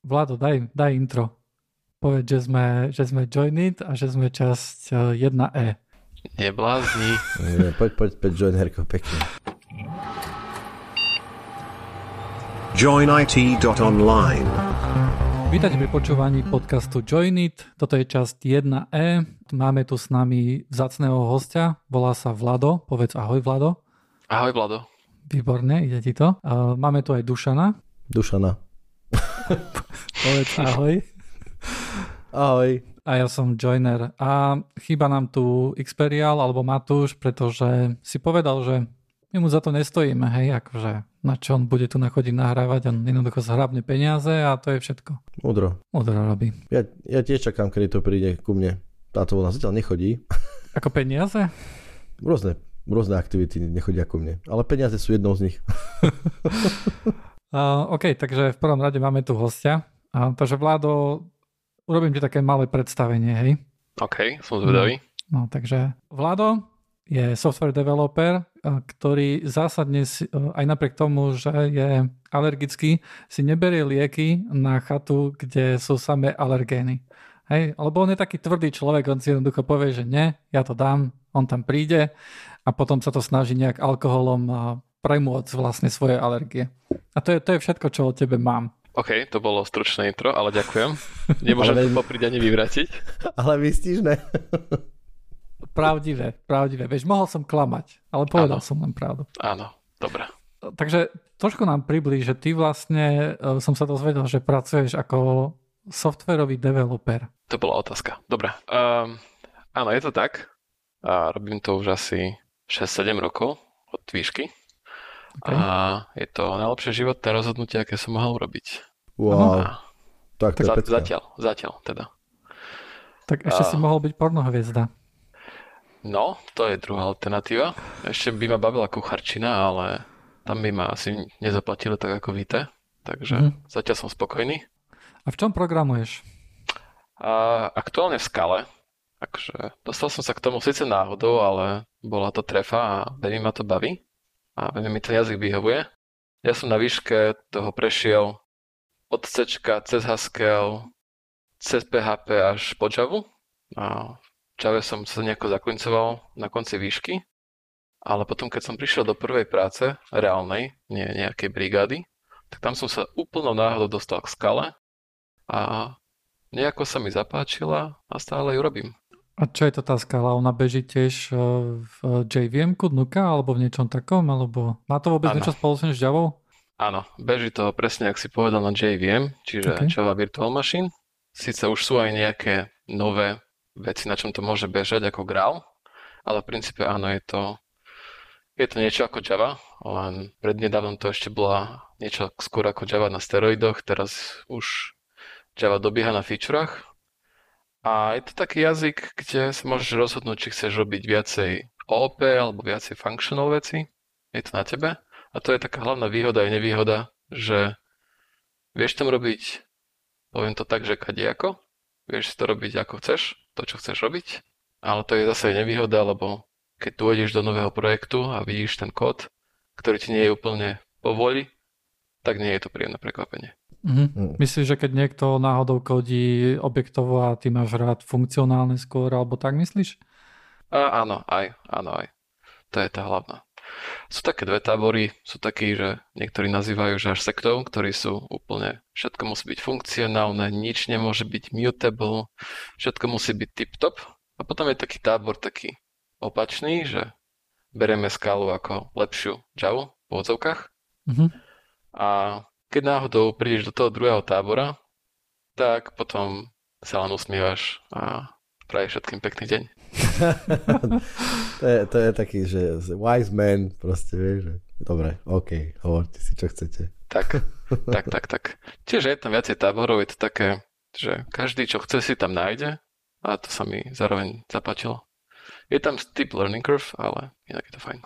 Vlado, daj, daj intro. Povedz, že sme, že sme Joinit a že sme časť 1E. Neblázni. Nie, poď, poď, poď, join Herko, pekne. joinit.online. Vítajte pri počúvaní podcastu Joinit. Toto je časť 1E. Máme tu s nami vzácného hostia. Volá sa Vlado. Povedz ahoj, Vlado. Ahoj, Vlado. Výborne, ide ti to. Uh, máme tu aj Dušana. Dušana. Povedz ahoj. Ahoj. A ja som joiner. A chýba nám tu Xperial alebo Matúš, pretože si povedal, že my mu za to nestojíme, hej, akože na čo on bude tu nachodiť nahrávať, on jednoducho zhrabne peniaze a to je všetko. Mudro. Mudro robí. Ja, ja tiež čakám, kedy to príde ku mne. Táto vlna zatiaľ nechodí. Ako peniaze? Rôzne, rôzne aktivity nechodia ku mne. Ale peniaze sú jednou z nich. Uh, OK, takže v prvom rade máme tu hostia. Uh, takže Vládo, urobím ti také malé predstavenie, hej? OK, som zvedavý. No, no takže Vlado je software developer, ktorý zásadne si, uh, aj napriek tomu, že je alergický, si neberie lieky na chatu, kde sú samé alergény. Hej, lebo on je taký tvrdý človek, on si jednoducho povie, že nie, ja to dám, on tam príde a potom sa to snaží nejak alkoholom premôcť vlastne svoje alergie. A to je, to je všetko, čo o tebe mám. OK, to bolo stručné intro, ale ďakujem. Nemôžem ale... to popriť ani vyvratiť. Ale ne? pravdivé, pravdivé. Vieš, mohol som klamať, ale povedal Áno. som len pravdu. Áno, dobre. Takže trošku nám priblíž, že ty vlastne, e, som sa dozvedel, že pracuješ ako softwarový developer. To bola otázka. Dobre. Um, áno, je to tak. A robím to už asi 6-7 rokov od výšky. Okay. A je to najlepšie životné rozhodnutie, aké som mohol urobiť. Wow. A tak to za, zatiaľ, zatiaľ teda. Tak ešte a... si mohol byť pornohviezda. No, to je druhá alternatíva. Ešte by ma bavila kucharčina, ale tam by ma asi nezaplatili tak ako víte. Takže mm. zatiaľ som spokojný. A v čom programuješ? A, aktuálne v skale. Akože dostal som sa k tomu síce náhodou, ale bola to trefa a veľmi ma to baví a veľmi mi ten jazyk vyhovuje. Ja som na výške toho prešiel od C cez Haskell, cez PHP až po Java. A v Java som sa nejako zaklincoval na konci výšky, ale potom keď som prišiel do prvej práce, reálnej, nie nejakej brigády, tak tam som sa úplnou náhodou dostal k skale a nejako sa mi zapáčila a stále ju robím. A čo je to tá skala? Ona beží tiež e, v JVM Nuka alebo v niečom takom? Alebo má to vôbec ano. niečo spoločné s Java? Áno, beží to presne, ak si povedal na JVM, čiže okay. Java Virtual Machine. Sice už sú aj nejaké nové veci, na čom to môže bežať ako Graal, ale v princípe áno, je to, je to niečo ako Java, len prednedávnom to ešte bola niečo skôr ako Java na steroidoch, teraz už Java dobieha na featurech a je to taký jazyk, kde sa môžeš rozhodnúť, či chceš robiť viacej OP alebo viacej functional veci. Je to na tebe. A to je taká hlavná výhoda aj nevýhoda, že vieš tam robiť, poviem to tak, že kadejako. Vieš si to robiť ako chceš, to čo chceš robiť. Ale to je zase nevýhoda, lebo keď tu ideš do nového projektu a vidíš ten kód, ktorý ti nie je úplne povoli, tak nie je to príjemné prekvapenie. Mm-hmm. Myslíš, že keď niekto náhodou kodí objektovo a ty máš rád funkcionálne skôr, alebo tak myslíš? A, áno, aj, áno, aj. To je tá hlavná. Sú také dve tábory, sú takí, že niektorí nazývajú, že až sektov, ktorí sú úplne, všetko musí byť funkcionálne, nič nemôže byť mutable, všetko musí byť tip-top. A potom je taký tábor taký opačný, že bereme skalu ako lepšiu Java v odzovkách. Mm-hmm. A keď náhodou prídeš do toho druhého tábora, tak potom sa len usmievaš a praje všetkým pekný deň. to, je, to je taký, že wise man, proste vieš, že dobre, OK, hovorte si, čo chcete. Tak, tak, tak, tak. Čiže je tam viacej táborov, je to také, že každý, čo chce, si tam nájde a to sa mi zároveň zapáčilo. Je tam steep learning curve, ale inak je to fajn.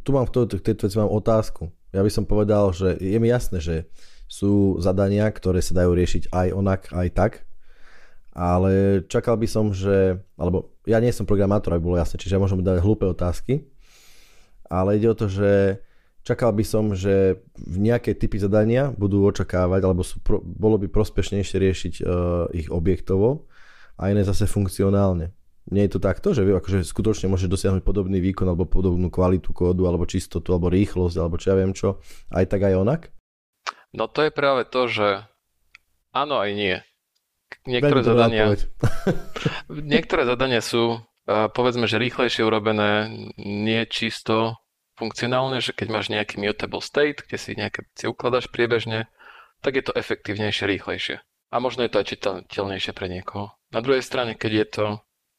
Tu mám v tejto veci mám otázku ja by som povedal, že je mi jasné, že sú zadania, ktoré sa dajú riešiť aj onak, aj tak, ale čakal by som, že, alebo ja nie som programátor, aby bolo jasné, čiže ja môžem dať hlúpe otázky, ale ide o to, že čakal by som, že v nejaké typy zadania budú očakávať, alebo sú, bolo by prospešnejšie riešiť uh, ich objektovo a iné zase funkcionálne. Nie je to takto, že akože skutočne môžeš dosiahnuť podobný výkon alebo podobnú kvalitu kódu alebo čistotu alebo rýchlosť alebo čo ja viem čo, aj tak aj onak? No to je práve to, že áno aj nie. Niektoré zadania, niektoré zadania sú povedzme, že rýchlejšie urobené, nie čisto funkcionálne, že keď máš nejaký mutable state, kde si nejaké veci ukladaš priebežne, tak je to efektívnejšie, rýchlejšie. A možno je to aj čitateľnejšie pre niekoho. Na druhej strane, keď je to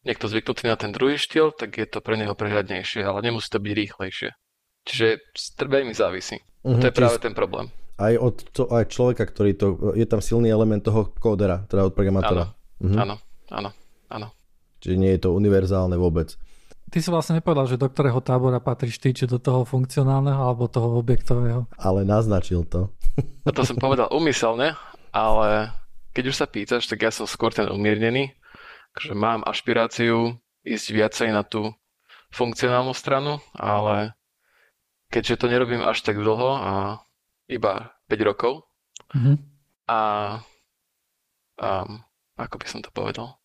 niekto zvyknutý na ten druhý štýl, tak je to pre neho prehľadnejšie, ale nemusí to byť rýchlejšie. Čiže veľmi závisí. Uh-huh, to je práve ten problém. Aj od to, aj človeka, ktorý to... Je tam silný element toho kódera, teda od programátora. Áno, uh-huh. áno, áno, áno. Čiže nie je to univerzálne vôbec. Ty si vlastne nepovedal, že do ktorého tábora patríš ty, či do toho funkcionálneho alebo toho objektového. Ale naznačil to. A to som povedal umyselne, ale keď už sa pýtaš, tak ja som skôr ten umiernený, že mám ašpiráciu ísť viacej na tú funkcionálnu stranu, ale keďže to nerobím až tak dlho a iba 5 rokov mm-hmm. a um, ako by som to povedal,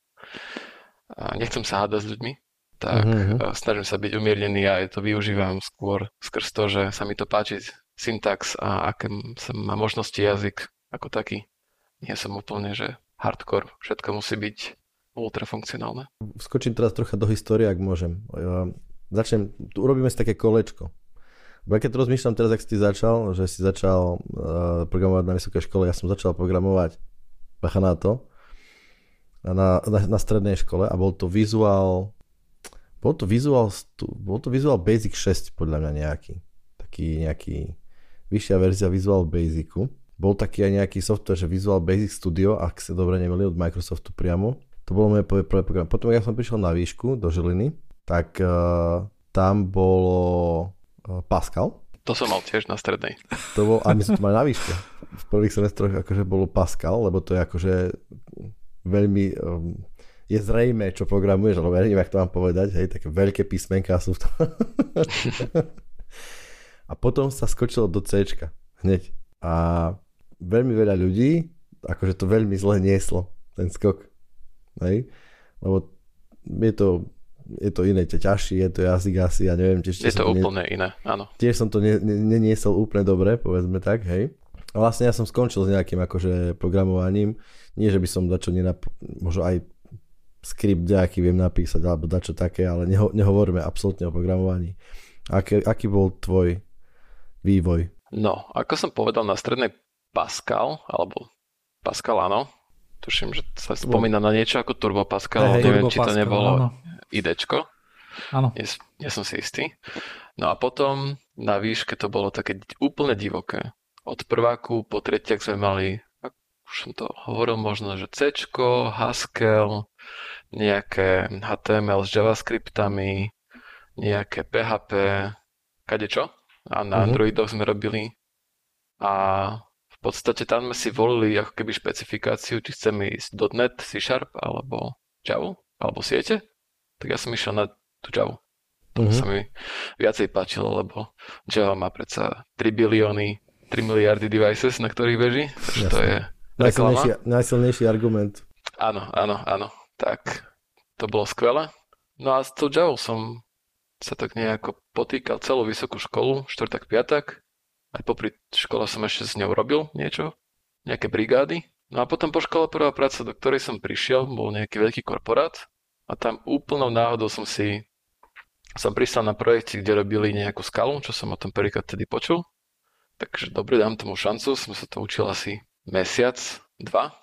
a nechcem sa hádať s ľuďmi, tak mm-hmm. snažím sa byť umiernený a to využívam skôr skrz to, že sa mi to páči syntax a aké sa má možnosti jazyk ako taký. Nie som úplne, že hardcore, všetko musí byť ultrafunkcionálne. Skočím teraz trocha do histórie, ak môžem. Začnem, tu urobíme si také kolečko. Bo ja keď rozmýšľam teraz, ak si začal, že si začal uh, programovať na vysokej škole, ja som začal programovať bacha na to, na, na, na strednej škole a bol to Visual bol to Visual bol to Visual Basic 6 podľa mňa nejaký taký nejaký vyššia verzia Visual Basicu bol taký aj nejaký software, že Visual Basic Studio, ak sa dobre nemeli od Microsoftu priamo. To bolo moje prvé, prvé program. Potom, keď som prišiel na výšku do Žiliny, tak uh, tam bolo uh, Pascal. To som mal tiež na strednej. To bol, a my sme to mali na výške. V prvých semestroch akože bolo Pascal, lebo to je akože veľmi um, je zrejme, čo programuješ, alebo ja neviem, jak to mám povedať, hej, také veľké písmenká sú v tom. a potom sa skočilo do C hneď. A veľmi veľa ľudí, akože to veľmi zle nieslo, ten skok. Hej? Lebo je to, je to iné, ťažšie, je to jazyk asi, ja neviem. Tiež, je to úplne ne, iné, áno. Tiež som to neniesol ne, úplne dobre, povedzme tak, hej. A vlastne ja som skončil s nejakým akože programovaním, nie, že by som dačo nenap... možno aj skript nejaký viem napísať alebo dačo také, ale neho, nehovoríme absolútne o programovaní. Aký, aký bol tvoj vývoj? No, ako som povedal na strednej Pascal, alebo Pascal áno, tuším, že sa spomína na niečo ako Turbo Pascal, hey, neviem, Turbo či to nebolo áno. idečko. Áno. Nie, nie som si istý. No a potom na výške to bolo také úplne divoké. Od prváku po tretiak sme mali už som to hovoril možno, že C, Haskell, nejaké HTML s JavaScriptami, nejaké PHP, kadečo. A na uh-huh. Androidoch sme robili. A v podstate tam sme si volili ako keby špecifikáciu, či chceme ísť .NET, C Sharp alebo Java, alebo siete. Tak ja som išiel na tú Java. To uh-huh. sa mi viacej páčilo, lebo Java má predsa 3 bilióny, 3 miliardy devices, na ktorých beží. Takže to je Najsilnejší, najsilnejší argument. Áno, áno, áno. Tak to bolo skvelé. No a s tou Java som sa tak nejako potýkal celú vysokú školu, štvrtak, piatak. Aj popri škole som ešte s ňou robil niečo, nejaké brigády. No a potom po škole prvá práca, do ktorej som prišiel, bol nejaký veľký korporát a tam úplnou náhodou som si som pristal na projekte, kde robili nejakú skalu, čo som o tom prvýkrát tedy počul. Takže dobre, dám tomu šancu, som sa to učil asi mesiac, dva.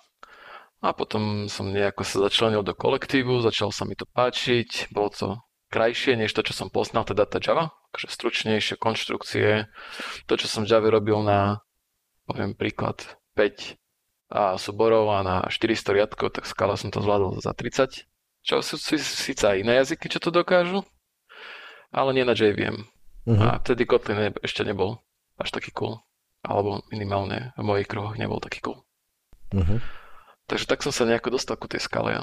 A potom som nejako sa začlenil do kolektívu, začal sa mi to páčiť, bolo to krajšie než to, čo som poznal, teda tá Java, takže stručnejšie konštrukcie. To, čo som v Java robil na, poviem príklad, 5 a súborov a na 400 riadkov, tak skala som to zvládol za 30. Čo sú síce aj iné jazyky, čo to dokážu, ale nie na JVM. Uh-huh. A vtedy Kotlin ešte nebol až taký cool alebo minimálne v mojich kruhoch nebol taký cool. Uh-huh. Takže tak som sa nejako dostal ku tej skale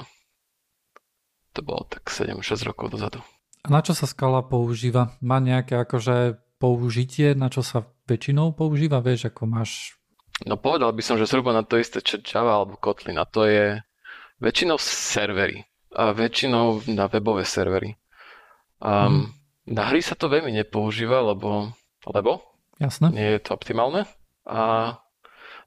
to bolo tak 7-6 rokov dozadu. A na čo sa skala používa? Má nejaké akože použitie, na čo sa väčšinou používa, vieš, ako máš... No povedal by som, že zhruba na to isté, čo Java alebo Kotlin, a to je väčšinou servery. A väčšinou na webové servery. Um, hmm. Na hry sa to veľmi nepoužíva, lebo, lebo Jasne. nie je to optimálne. A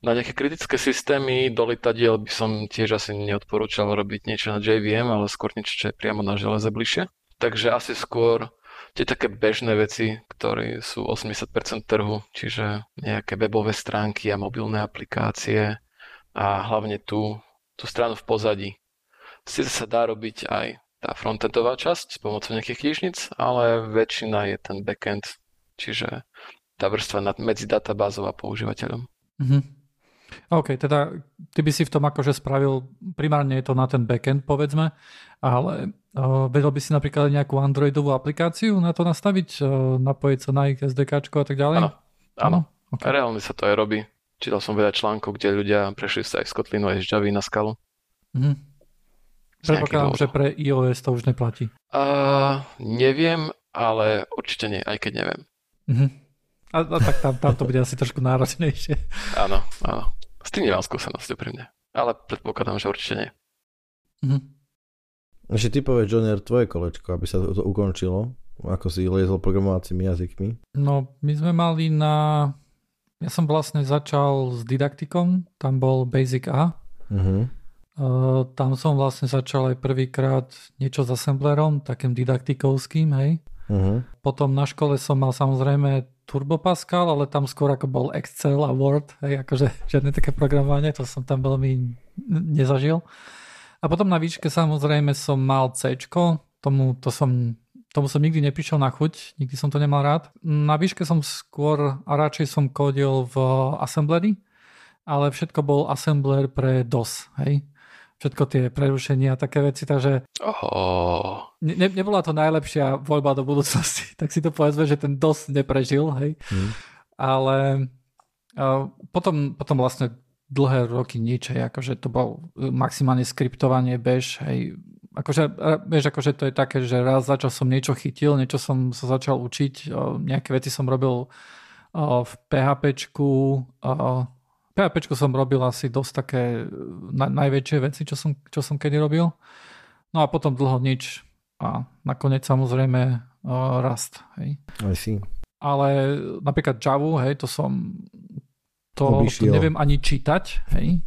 na nejaké kritické systémy do letadiel by som tiež asi neodporúčal robiť niečo na JVM, ale skôr niečo, čo je priamo na železe bližšie. Takže asi skôr tie také bežné veci, ktoré sú 80% trhu, čiže nejaké webové stránky a mobilné aplikácie a hlavne tú, tú stranu v pozadí. Sice sa dá robiť aj tá frontendová časť s pomocou nejakých knižnic, ale väčšina je ten backend, čiže tá vrstva medzi databázou a používateľom. Mm-hmm. OK, teda ty by si v tom akože spravil, primárne je to na ten backend, povedzme, ale vedel by si napríklad nejakú Androidovú aplikáciu na to nastaviť, napojiť sa na ich SDK a tak ďalej? Áno, áno. Okay. Reálne sa to aj robí. Čítal som veľa článkov, kde ľudia prešli sa aj z Kotlinu aj z Javy na skalu. Mm-hmm. Predpokladám, že pre iOS to už neplatí. Uh, neviem, ale určite nie, aj keď neviem. Uh-huh. A, a tak tam, tam to bude asi trošku náročnejšie. Áno, áno. S tým nemám skúsenosť úprimne. Ale predpokladám, že určite nie. Uh-huh. Ešte ty povieš, Jonier, tvoje kolečko, aby sa to, to ukončilo. Ako si liezol programovacími jazykmi? No, my sme mali na... Ja som vlastne začal s didaktikom, tam bol Basic A. Uh-huh. Uh, tam som vlastne začal aj prvýkrát niečo s assemblerom, takým didaktikovským, hej. Uh-huh. Potom na škole som mal samozrejme Turbo Pascal, ale tam skôr ako bol Excel a Word, hej, akože žiadne také programovanie, to som tam veľmi nezažil. A potom na výške samozrejme som mal C, tomu, to som, tomu som nikdy neprišiel na chuť, nikdy som to nemal rád. Na výške som skôr a radšej som kodil v Assemblery, ale všetko bol Assembler pre DOS, hej všetko tie prerušenia a také veci, takže oh. ne, nebola to najlepšia voľba do budúcnosti, tak si to povedzme, že ten DOS neprežil, hej. Hmm. Ale uh, potom, potom vlastne dlhé roky nič, hej, akože to bol maximálne skriptovanie bež, hej, akože, vieš, akože to je také, že raz začal som niečo chytil, niečo som sa začal učiť, nejaké veci som robil v PHPčku, PHP som robil asi dosť také na, najväčšie veci, čo som, čo som kedy robil. No a potom dlho nič. A nakoniec samozrejme Rust. Hej. I see. Ale napríklad Java, hej, to som to, to neviem ani čítať, hej.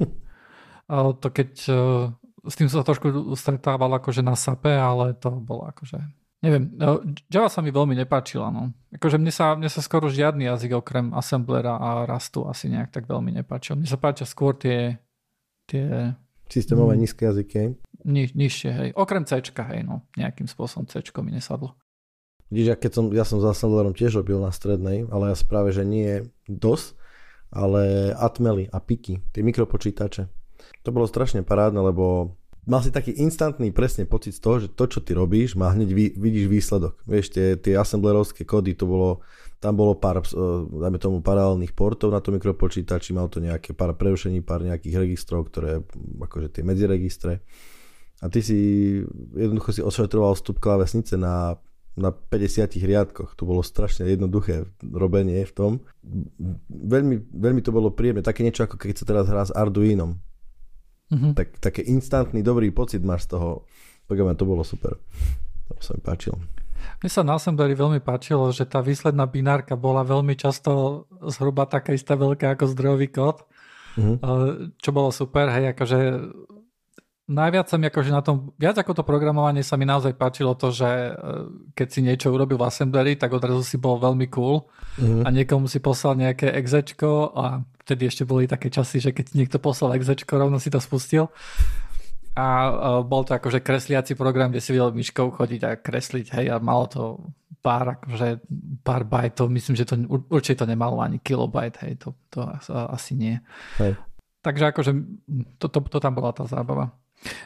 to keď uh, s tým sa trošku stretával akože na SAPE, ale to bolo akože Neviem, no, Java sa mi veľmi nepáčila. No. Akože mne sa, mne sa skoro žiadny jazyk okrem Assemblera a Rastu asi nejak tak veľmi nepáčil. Mne sa páčia skôr tie... tie Systémové mm, nízke jazyky. Ni, nižšie, hej. Okrem C, hej, no. Nejakým spôsobom C mi nesadlo. Vidíš, ja, keď som, ja som s Assemblerom tiež robil na strednej, ale ja práve, že nie DOS, ale Atmely a Piky, tie mikropočítače. To bolo strašne parádne, lebo mal si taký instantný presne pocit z toho, že to, čo ty robíš, má hneď vy, vidíš výsledok. Vieš, tie, tie assemblerovské kódy, to bolo, tam bolo pár, eh, dajme tomu, paralelných portov na tom mikropočítači, mal to nejaké pár prerušení, pár nejakých registrov, ktoré, akože tie medziregistre. A ty si jednoducho si ošetroval vstup klávesnice na, na 50 riadkoch. To bolo strašne jednoduché robenie v tom. Veľmi, veľmi to bolo príjemné. Také niečo, ako keď sa teraz hrá s Arduinom Mm-hmm. Tak, také instantný dobrý pocit máš z toho programa, to bolo super. To sa mi páčilo. Mne sa na Assembleri veľmi páčilo, že tá výsledná binárka bola veľmi často zhruba taká istá veľká ako zdrojový kód, mm-hmm. čo bolo super, hej, akože najviac sa mi akože na tom, viac ako to programovanie sa mi naozaj páčilo to, že e, keď si niečo urobil v Assembleri, tak odrazu si bol veľmi cool mm-hmm. a niekomu si poslal nejaké exečko a vtedy ešte boli také časy, že keď niekto poslal exečko, rovno si to spustil. A uh, bol to akože kresliaci program, kde si videl myškou chodiť a kresliť, hej, a malo to pár, akože pár bajtov, myslím, že to určite to nemalo ani kilobajt, hej, to, to asi nie. Hej. Takže akože to, to, to tam bola tá zábava.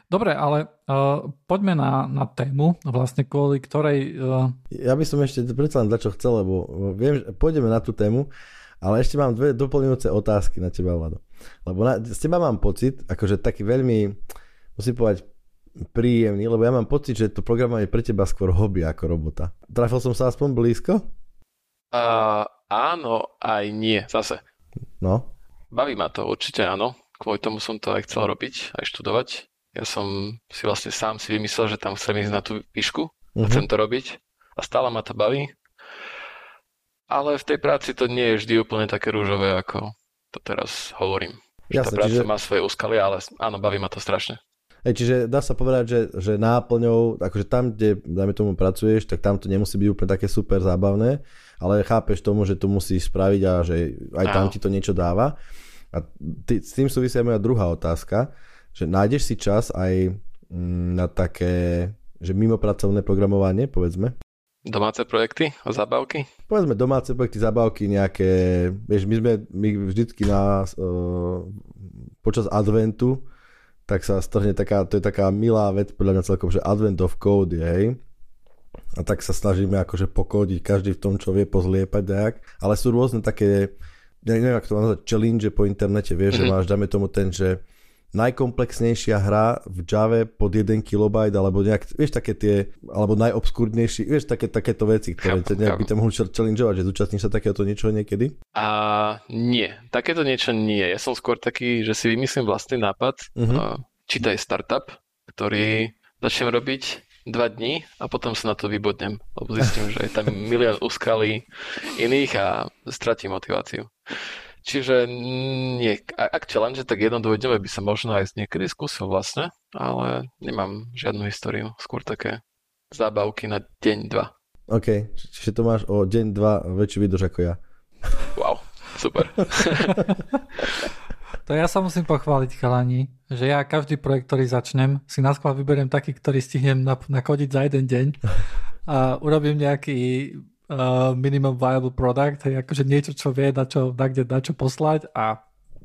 Dobre, ale uh, poďme na, na tému, vlastne kvôli ktorej... Uh... Ja by som ešte predsa len čo chcel, lebo viem, že pôjdeme na tú tému, ale ešte mám dve doplňujúce otázky na teba, Vlado. Lebo na, z teba mám pocit, akože taký veľmi, musím povedať, príjemný, lebo ja mám pocit, že to programovanie pre teba skôr hobby ako robota. Trafil som sa aspoň blízko? Uh, áno, aj nie. Zase. No. Baví ma to, určite áno. Kvôli tomu som to aj chcel robiť, aj študovať. Ja som si vlastne sám si vymyslel, že tam chcem ísť na tú výšku uh-huh. a mhm. chcem to robiť. A stále ma to baví. Ale v tej práci to nie je vždy úplne také rúžové, ako to teraz hovorím. Jasne, tá práca čiže... má svoje úskaly, ale áno, baví ma to strašne. Hej, čiže dá sa povedať, že, že náplňou, akože tam, kde, dajme tomu, pracuješ, tak tam to nemusí byť úplne také super zábavné, ale chápeš tomu, že to musíš spraviť a že aj tam ti to niečo dáva. A ty, s tým súvisia moja druhá otázka, že nájdeš si čas aj mm, na také, že mimo pracovné programovanie, povedzme? Domáce projekty a zábavky? Povedzme domáce projekty, zábavky, nejaké, vieš, my sme my vždycky na, uh, počas adventu tak sa strhne taká, to je taká milá vec podľa mňa celkom, že Advent of Code je, hej. A tak sa snažíme akože pokodiť každý v tom, čo vie pozliepať nejak. Ale sú rôzne také, neviem, ako to nazvať, challenge po internete, vieš, mm-hmm. že mhm. máš, dáme tomu ten, že najkomplexnejšia hra v Java pod 1 KB, alebo nejak, vieš, také tie, alebo najobskúrnejší, vieš, také, takéto veci, ktoré chápu, nejak chápu. by tam mohli challengeovať, že zúčastníš sa takéto niečo niekedy? A nie, takéto niečo nie. Ja som skôr taký, že si vymyslím vlastný nápad, uh-huh. čítaj startup, ktorý začnem robiť dva dní a potom sa na to vybodnem, lebo zistím, že je tam milión úskalí iných a stratím motiváciu. Čiže nie, ak challenge, tak jedno dvojdňové by sa možno aj niekedy skúsil vlastne, ale nemám žiadnu históriu, skôr také zábavky na deň, dva. OK, čiže to máš o deň, dva väčší výdrž ako ja. Wow, super. to ja sa musím pochváliť, chalani, že ja každý projekt, ktorý začnem, si na skvál vyberiem taký, ktorý stihnem nakodiť za jeden deň a urobím nejaký uh, minimum viable product, hej, akože niečo, čo vie, na čo, na kde, na čo poslať a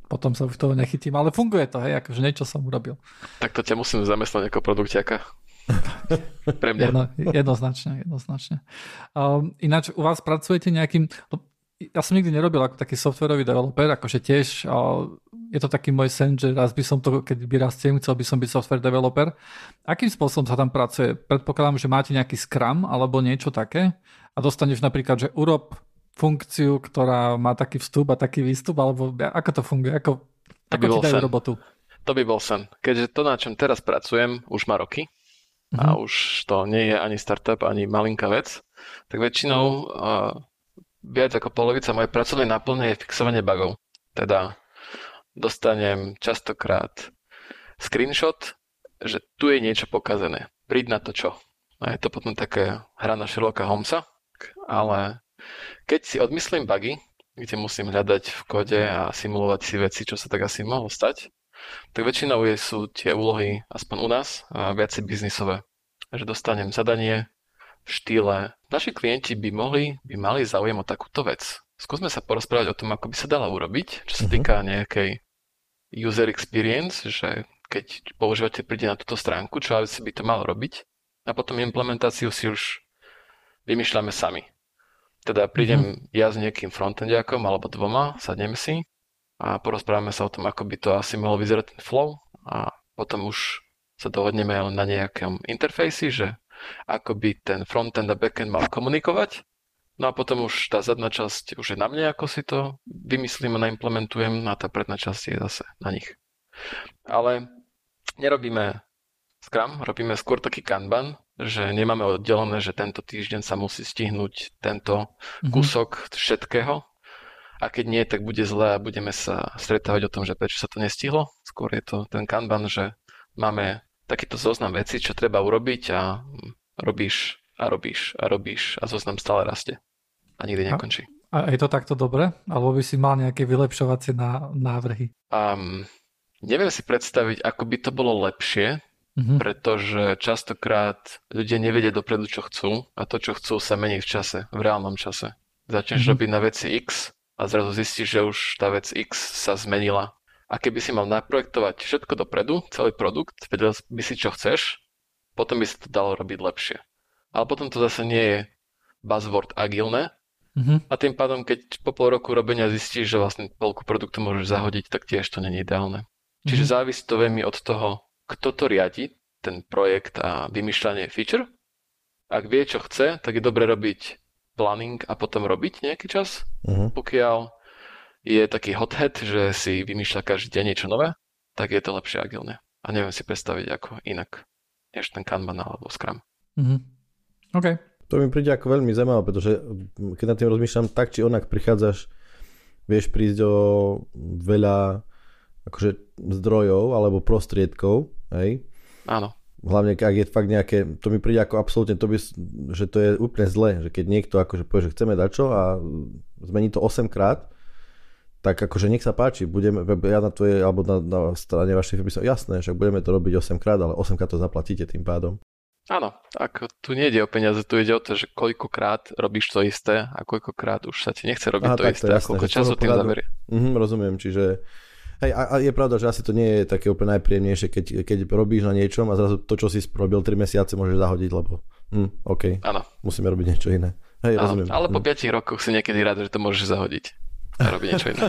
potom sa už toho nechytím, ale funguje to, hej, akože niečo som urobil. Tak to ťa musím zamestnať ako produktiaka. Pre mňa. Jedno, jednoznačne, jednoznačne. Um, ináč u vás pracujete nejakým, no, ja som nikdy nerobil ako taký softwarový developer, akože tiež uh, je to taký môj sen, že raz by som to, keď vyrastiem, chcel by som byť software developer. Akým spôsobom sa tam pracuje? Predpokladám, že máte nejaký Scrum alebo niečo také? A dostaneš napríklad, že urob funkciu, ktorá má taký vstup a taký výstup, alebo ako to funguje? Ako, to ako ti dajú sen. robotu? To by bol sen. Keďže to, na čom teraz pracujem, už má roky uh-huh. a mhm. už to nie je ani startup, ani malinká vec, tak väčšinou uh, viac ako polovica mojej pracovnej náplne je fixovanie bugov. Teda dostanem častokrát screenshot, že tu je niečo pokazené. Príď na to čo. A je to potom také hra na Sherlocka Holmesa, ale keď si odmyslím bugy, kde musím hľadať v kode a simulovať si veci, čo sa tak asi mohlo stať, tak väčšinou sú tie úlohy, aspoň u nás, viacej biznisové. Že dostanem zadanie v štýle, naši klienti by mohli, by mali záujem o takúto vec. Skúsme sa porozprávať o tom, ako by sa dala urobiť, čo sa mhm. týka nejakej user experience, že keď používate príde na túto stránku, čo asi by to malo robiť. A potom implementáciu si už vymýšľame sami. Teda prídem mm-hmm. ja s nejakým frontendiakom alebo dvoma, sadneme si a porozprávame sa o tom, ako by to asi mohol vyzerať ten flow a potom už sa dohodneme na nejakom interfejsi, že ako by ten frontend a backend mal komunikovať. No a potom už tá zadná časť už je na mne, ako si to vymyslím a naimplementujem a tá predná časť je zase na nich. Ale nerobíme Scrum, robíme skôr taký Kanban, že nemáme oddelené, že tento týždeň sa musí stihnúť tento mm-hmm. kúsok všetkého a keď nie, tak bude zle a budeme sa stretávať o tom, že prečo sa to nestihlo. Skôr je to ten kanban, že máme takýto zoznam veci, čo treba urobiť a robíš a robíš a robíš a zoznam stále rastie a nikdy nekončí. A, a je to takto dobre? Alebo by si mal nejaké vylepšovacie návrhy? Um, neviem si predstaviť, ako by to bolo lepšie, mm-hmm. pretože častokrát ľudia nevedia dopredu, čo chcú a to, čo chcú, sa mení v čase, v reálnom čase. Začneš mm-hmm. robiť na veci X a zrazu zistíš, že už tá vec X sa zmenila. A keby si mal naprojektovať všetko dopredu, celý produkt, vedel by si, čo chceš, potom by si to dalo robiť lepšie. Ale potom to zase nie je buzzword agilné, mm-hmm. a tým pádom, keď po pol roku robenia zistíš, že vlastne polku produktu môžeš zahodiť, tak tiež to není ideálne. Čiže mm-hmm. závisí to veľmi od toho, kto to riadi, ten projekt a vymýšľanie feature. Ak vie, čo chce, tak je dobre robiť planning a potom robiť nejaký čas. Uh-huh. Pokiaľ je taký hothead, že si vymýšľa každý deň niečo nové, tak je to lepšie agilne. A neviem si predstaviť ako inak, než ten Kanban alebo Scrum. Uh-huh. OK. To mi príde ako veľmi zaujímavé, pretože keď na tým rozmýšľam, tak či onak prichádzaš, vieš prísť o veľa akože zdrojov alebo prostriedkov, hej? Áno. Hlavne ak je fakt nejaké, to mi príde ako absolútne, to by, že to je úplne zle, že keď niekto akože povie, že chceme dať čo a zmení to 8 krát, tak akože nech sa páči, budeme, ja na tvojej, alebo na, na strane vašej firmy som, jasné, že budeme to robiť 8 krát, ale 8 krát to zaplatíte tým pádom. Áno, ako tu nejde o peniaze, tu ide o to, že koľkokrát robíš to isté a koľkokrát už sa ti nechce robiť Aha, to isté, to jasné, a koľko času tým zaberie. Mhm, rozumiem, čiže Hej, a, a je pravda, že asi to nie je také úplne najpríjemnejšie, keď, keď robíš na niečom a zrazu to, čo si robil 3 mesiace, môžeš zahodiť, lebo hm, OK, Áno. musíme robiť niečo iné. Hej, Áno, rozumiem. Ale po 5 hm. rokoch si niekedy rád, že to môžeš zahodiť a robiť niečo iné.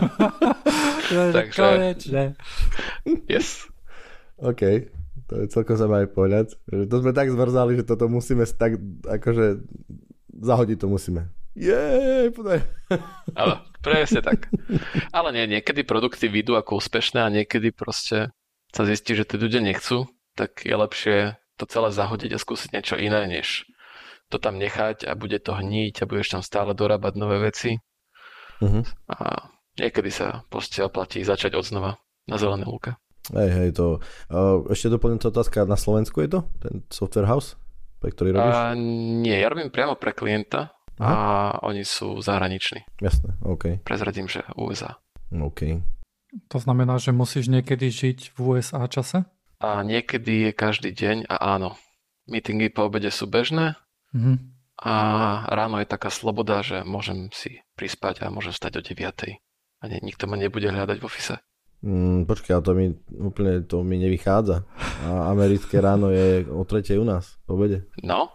Takže... Yes. OK. To je celkom zaujímavý pohľad. To sme tak zmrzali, že toto musíme tak, akože zahodiť to musíme. Jej, podaj. Ale presne tak. Ale nie, niekedy produkty vidú ako úspešné a niekedy proste sa zistí, že tí ľudia nechcú, tak je lepšie to celé zahodiť a skúsiť niečo iné, než to tam nechať a bude to hníť a budeš tam stále dorábať nové veci. Uh-huh. A niekedy sa proste oplatí začať od znova na zelené lúke. Hej, hej, to... Uh, ešte doplním to otázka, na Slovensku je to? Ten software house, pre ktorý robíš? Uh, nie, ja robím priamo pre klienta Aha. a oni sú zahraniční. Jasné, OK. Prezradím, že USA. OK. To znamená, že musíš niekedy žiť v USA čase? A niekedy je každý deň a áno. Meetingy po obede sú bežné uh-huh. a ráno je taká sloboda, že môžem si prispať a môžem stať o 9. A nie, nikto ma nebude hľadať v ofise. Mm, počkaj, ale to mi úplne to mi nevychádza. A americké ráno je o tretej u nás, po obede. No,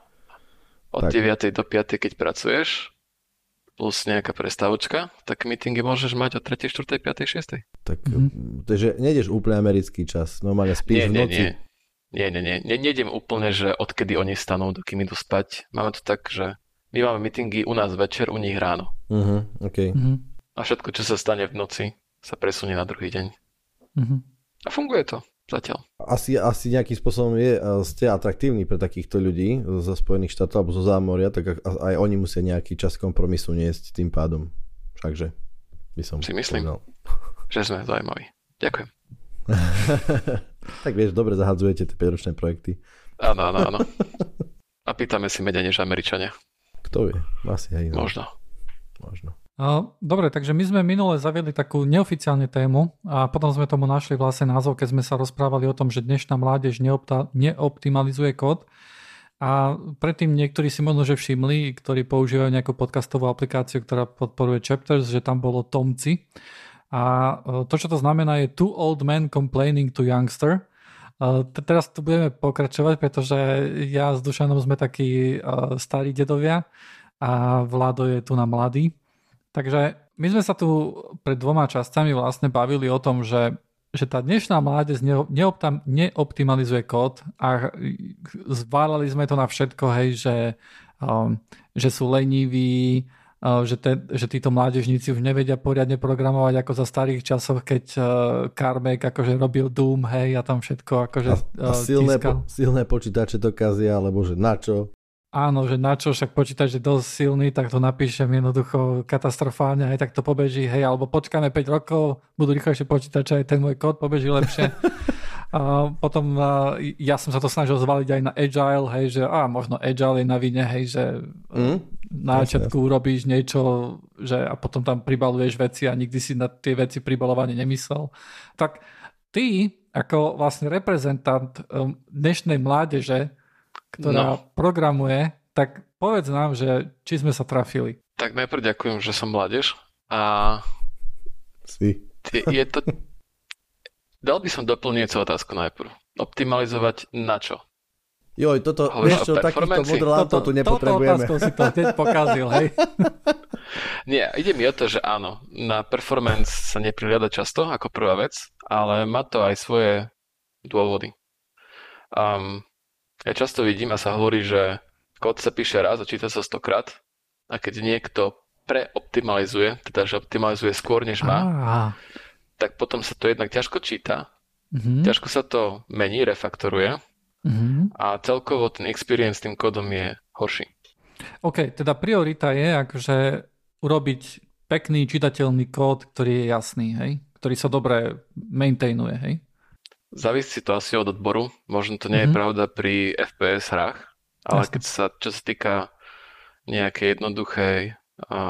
od tak. 9. do 5. keď pracuješ, plus nejaká prestávočka, tak meetingy môžeš mať od 3., 4., 5., 6. Tak, mm-hmm. takže nejdeš úplne americký čas, normálne spíš nie, v noci. Nie, nie, nie, nie, nejdem úplne, že odkedy oni stanú, dokým idú spať. Máme to tak, že my máme meetingy u nás večer, u nich ráno. Uh-huh, okay. uh-huh. A všetko, čo sa stane v noci, sa presunie na druhý deň. Mm-hmm. A funguje to zatiaľ. Asi, asi nejakým spôsobom je, ste atraktívni pre takýchto ľudí zo Spojených štátov alebo zo zámoria, tak aj oni musia nejaký čas kompromisu niesť tým pádom. Takže by som Si myslím, povedal. že sme zaujímaví. Ďakujem. tak vieš, dobre zahadzujete tie 5 projekty. Áno, áno, áno. A pýtame si menej než Američania. Kto vie? Asi aj. No. Možno. Možno. Dobre, takže my sme minule zaviedli takú neoficiálnu tému a potom sme tomu našli vlastne názov, keď sme sa rozprávali o tom, že dnešná mládež neopta- neoptimalizuje kód. A predtým niektorí si možno, že všimli, ktorí používajú nejakú podcastovú aplikáciu, ktorá podporuje Chapters, že tam bolo Tomci. A to, čo to znamená, je Two Old Men Complaining to Youngster. Teraz tu budeme pokračovať, pretože ja s Dušanom sme takí starí dedovia a Vlado je tu na mladý. Takže my sme sa tu pred dvoma časťami vlastne bavili o tom, že, že tá dnešná mládež neoptam, neoptimalizuje kód a zválali sme to na všetko, hej, že, um, že sú leniví, uh, že, te, že títo mládežníci už nevedia poriadne programovať ako za starých časov, keď uh, Carmack akože robil Doom, hej, a tam všetko akože a, a uh, silné, po, silné počítače to kazia, alebo že na čo? Áno, že na čo však počítač je dosť silný, tak to napíšem jednoducho katastrofálne, aj tak to pobeží, hej, alebo počkáme 5 rokov, budú rýchlejšie počítače, aj ten môj kód pobeží lepšie. A potom ja som sa to snažil zvaliť aj na Agile, hej, že a možno Agile je na vine, hej, že mm, na začiatku urobíš niečo že, a potom tam pribaluješ veci a nikdy si na tie veci pribalovanie nemyslel. Tak ty, ako vlastne reprezentant um, dnešnej mládeže, ktorá no. programuje, tak povedz nám, že či sme sa trafili. Tak najprv ďakujem, že som mládež a si. je to... Dal by som doplňujúcu otázku najprv. Optimalizovať na čo? Joj, toto, vieš čo, takýchto modrlátov tu nepotrebujeme. Toto si to hneď pokazil, hej? Nie, ide mi o to, že áno, na performance sa neprihľada často ako prvá vec, ale má to aj svoje dôvody. Um, ja často vidím a sa hovorí, že kód sa píše raz a číta sa stokrát a keď niekto preoptimalizuje, teda že optimalizuje skôr než má, ah. tak potom sa to jednak ťažko číta, mm-hmm. ťažko sa to mení, refaktoruje mm-hmm. a celkovo ten experience tým kódom je horší. OK, teda priorita je akože urobiť pekný čitateľný kód, ktorý je jasný, hej? ktorý sa dobre maintainuje, hej? Závisí to asi od odboru. Možno to nie mm-hmm. je mhm. pravda pri FPS hrách, ale Jasne. keď sa, čo sa týka nejakej jednoduchej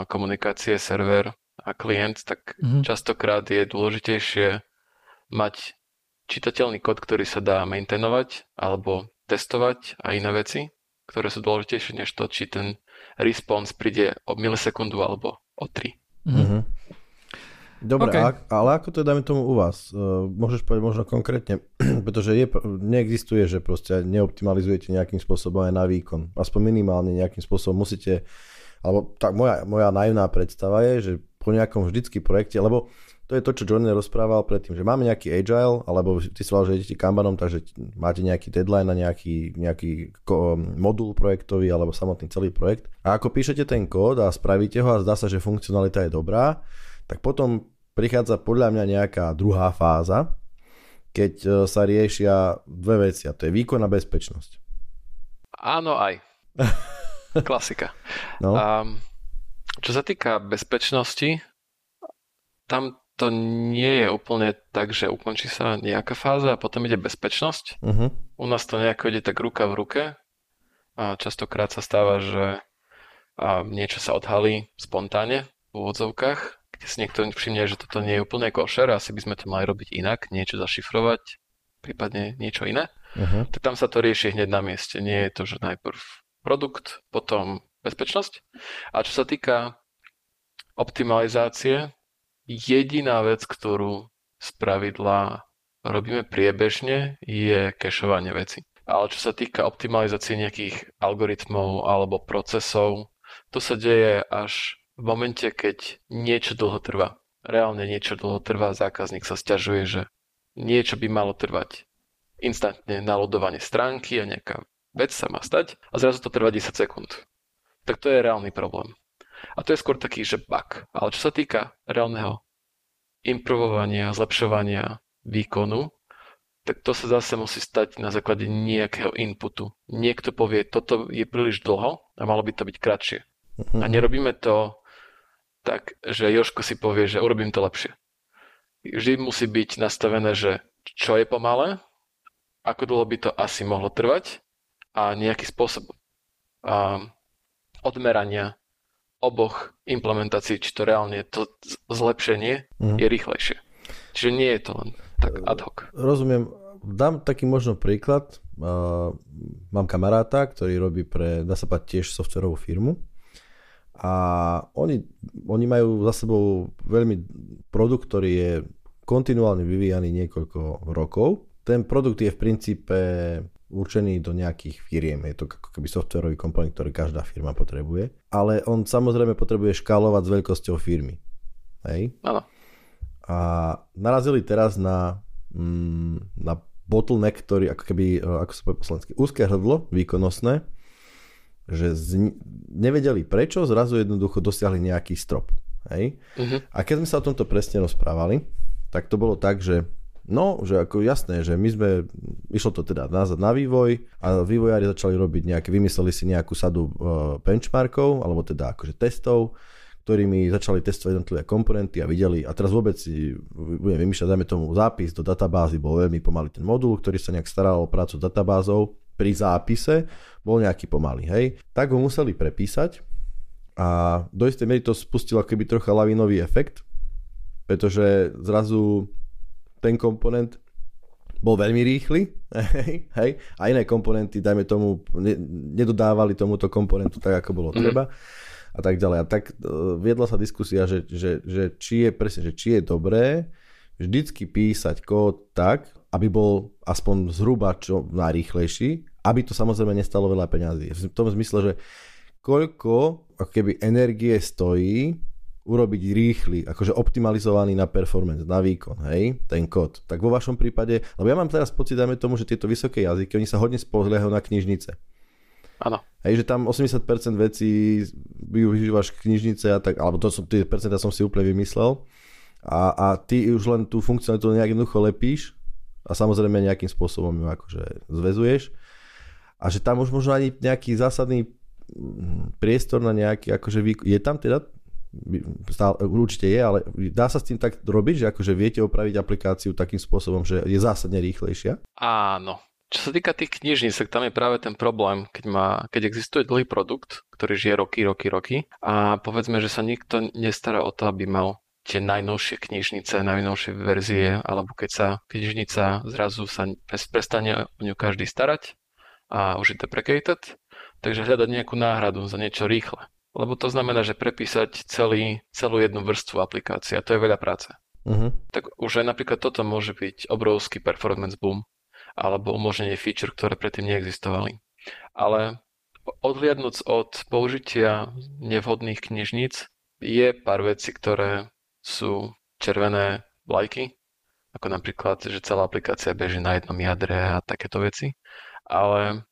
komunikácie server a klient, tak mm-hmm. častokrát je dôležitejšie mať čitateľný kód, ktorý sa dá maintainovať alebo testovať a iné veci, ktoré sú dôležitejšie než to, či ten response príde o milisekundu alebo o tri. Mm-hmm. Dobre, okay. a, ale ako to dajme tomu u vás? Uh, môžeš povedať možno konkrétne, pretože je, neexistuje, že proste neoptimalizujete nejakým spôsobom aj na výkon. Aspoň minimálne nejakým spôsobom musíte, alebo tak moja, moja naivná predstava je, že po nejakom vždycky projekte, lebo to je to, čo Johnny rozprával predtým, že máme nejaký agile, alebo ty si že idete Kanbanom, takže máte nejaký deadline na nejaký, nejaký modul projektový alebo samotný celý projekt. A ako píšete ten kód a spravíte ho a zdá sa, že funkcionalita je dobrá, tak potom prichádza podľa mňa nejaká druhá fáza, keď e, sa riešia dve veci a to je výkon a bezpečnosť. Áno aj. Klasika. No. Um, čo sa týka bezpečnosti, tam to nie je úplne tak, že ukončí sa nejaká fáza a potom ide bezpečnosť. Uh-huh. U nás to nejako ide tak ruka v ruke a častokrát sa stáva, že a niečo sa odhalí spontánne v úvodzovkách, kde si niekto všimne, že toto nie je úplne košer, asi by sme to mali robiť inak, niečo zašifrovať, prípadne niečo iné. Uh-huh. Tak tam sa to rieši hneď na mieste. Nie je to, že najprv produkt, potom bezpečnosť. A čo sa týka optimalizácie, Jediná vec, ktorú z pravidla robíme priebežne, je kešovanie veci. Ale čo sa týka optimalizácie nejakých algoritmov alebo procesov, to sa deje až v momente, keď niečo dlho trvá. Reálne niečo dlho trvá, zákazník sa stiažuje, že niečo by malo trvať instantne nalodovanie stránky a nejaká vec sa má stať a zrazu to trvá 10 sekúnd. Tak to je reálny problém. A to je skôr taký, že bug. Ale čo sa týka reálneho improvovania, zlepšovania výkonu, tak to sa zase musí stať na základe nejakého inputu. Niekto povie, toto je príliš dlho a malo by to byť kratšie. A nerobíme to tak, že Joško si povie, že urobím to lepšie. Vždy musí byť nastavené, že čo je pomalé, ako dlho by to asi mohlo trvať a nejaký spôsob a, odmerania oboch implementácií, či to reálne to zlepšenie mm. je rýchlejšie. Čiže nie je to len tak ad hoc. Rozumiem. Dám taký možno príklad. Uh, mám kamaráta, ktorý robí pre, dá sa povedať, tiež softverovú firmu. A oni, oni majú za sebou veľmi produkt, ktorý je kontinuálne vyvíjaný niekoľko rokov. Ten produkt je v princípe určený do nejakých firiem. Je to ako keby softwarový komponent, ktorý každá firma potrebuje. Ale on samozrejme potrebuje škálovať s veľkosťou firmy. Hej? Áno. A narazili teraz na, mm, na bottleneck, ktorý ako keby, e, ako sa povie úzke hrdlo, výkonnostné, že z, nevedeli prečo, zrazu jednoducho dosiahli nejaký strop. Hej? Uh-huh. A keď sme sa o tomto presne rozprávali, tak to bolo tak, že No, že ako jasné, že my sme, išlo to teda nazad na vývoj a vývojári začali robiť nejaké, vymysleli si nejakú sadu uh, benchmarkov, alebo teda akože testov, ktorými začali testovať jednotlivé komponenty a videli, a teraz vôbec si budem vymýšľať, dajme tomu zápis do databázy, bol veľmi pomalý ten modul, ktorý sa nejak staral o prácu s databázou, pri zápise bol nejaký pomalý, hej. Tak ho museli prepísať a do istej miery to spustilo keby trocha lavinový efekt, pretože zrazu ten komponent bol veľmi rýchly, hej, hej, a iné komponenty, dajme tomu, ne, nedodávali tomuto komponentu tak, ako bolo mhm. treba a tak ďalej. A tak uh, viedla sa diskusia, že, že, že či je presne, že či je dobré vždycky písať kód tak, aby bol aspoň zhruba čo najrýchlejší, aby to samozrejme nestalo veľa peňazí. V tom zmysle, že koľko ako keby energie stojí urobiť rýchly, akože optimalizovaný na performance, na výkon, hej, ten kód. Tak vo vašom prípade, lebo ja mám teraz pocit, dajme tomu, že tieto vysoké jazyky, oni sa hodne spoliehajú na knižnice. Áno. Hej, že tam 80% vecí využívaš knižnice a tak, alebo to som, tie percentá som si úplne vymyslel. A, a ty už len tú funkcionalitu nejak jednoducho lepíš a samozrejme nejakým spôsobom ju akože zväzuješ. A že tam už možno ani nejaký zásadný mm, priestor na nejaký, akože je tam teda stále, určite je, ale dá sa s tým tak robiť, že akože viete opraviť aplikáciu takým spôsobom, že je zásadne rýchlejšia? Áno. Čo sa týka tých knižníc, tak tam je práve ten problém, keď, má, keď existuje dlhý produkt, ktorý žije roky, roky, roky a povedzme, že sa nikto nestará o to, aby mal tie najnovšie knižnice, najnovšie verzie, alebo keď sa knižnica zrazu sa prestane o ňu každý starať a už je deprecated, takže hľadať nejakú náhradu za niečo rýchle lebo to znamená, že prepísať celý, celú jednu vrstvu aplikácie a to je veľa práce. Uh-huh. Tak už aj napríklad toto môže byť obrovský performance boom alebo umožnenie feature, ktoré predtým neexistovali. Ale odliadnúc od použitia nevhodných knižníc, je pár vecí, ktoré sú červené vlajky, ako napríklad, že celá aplikácia beží na jednom jadre a takéto veci. Ale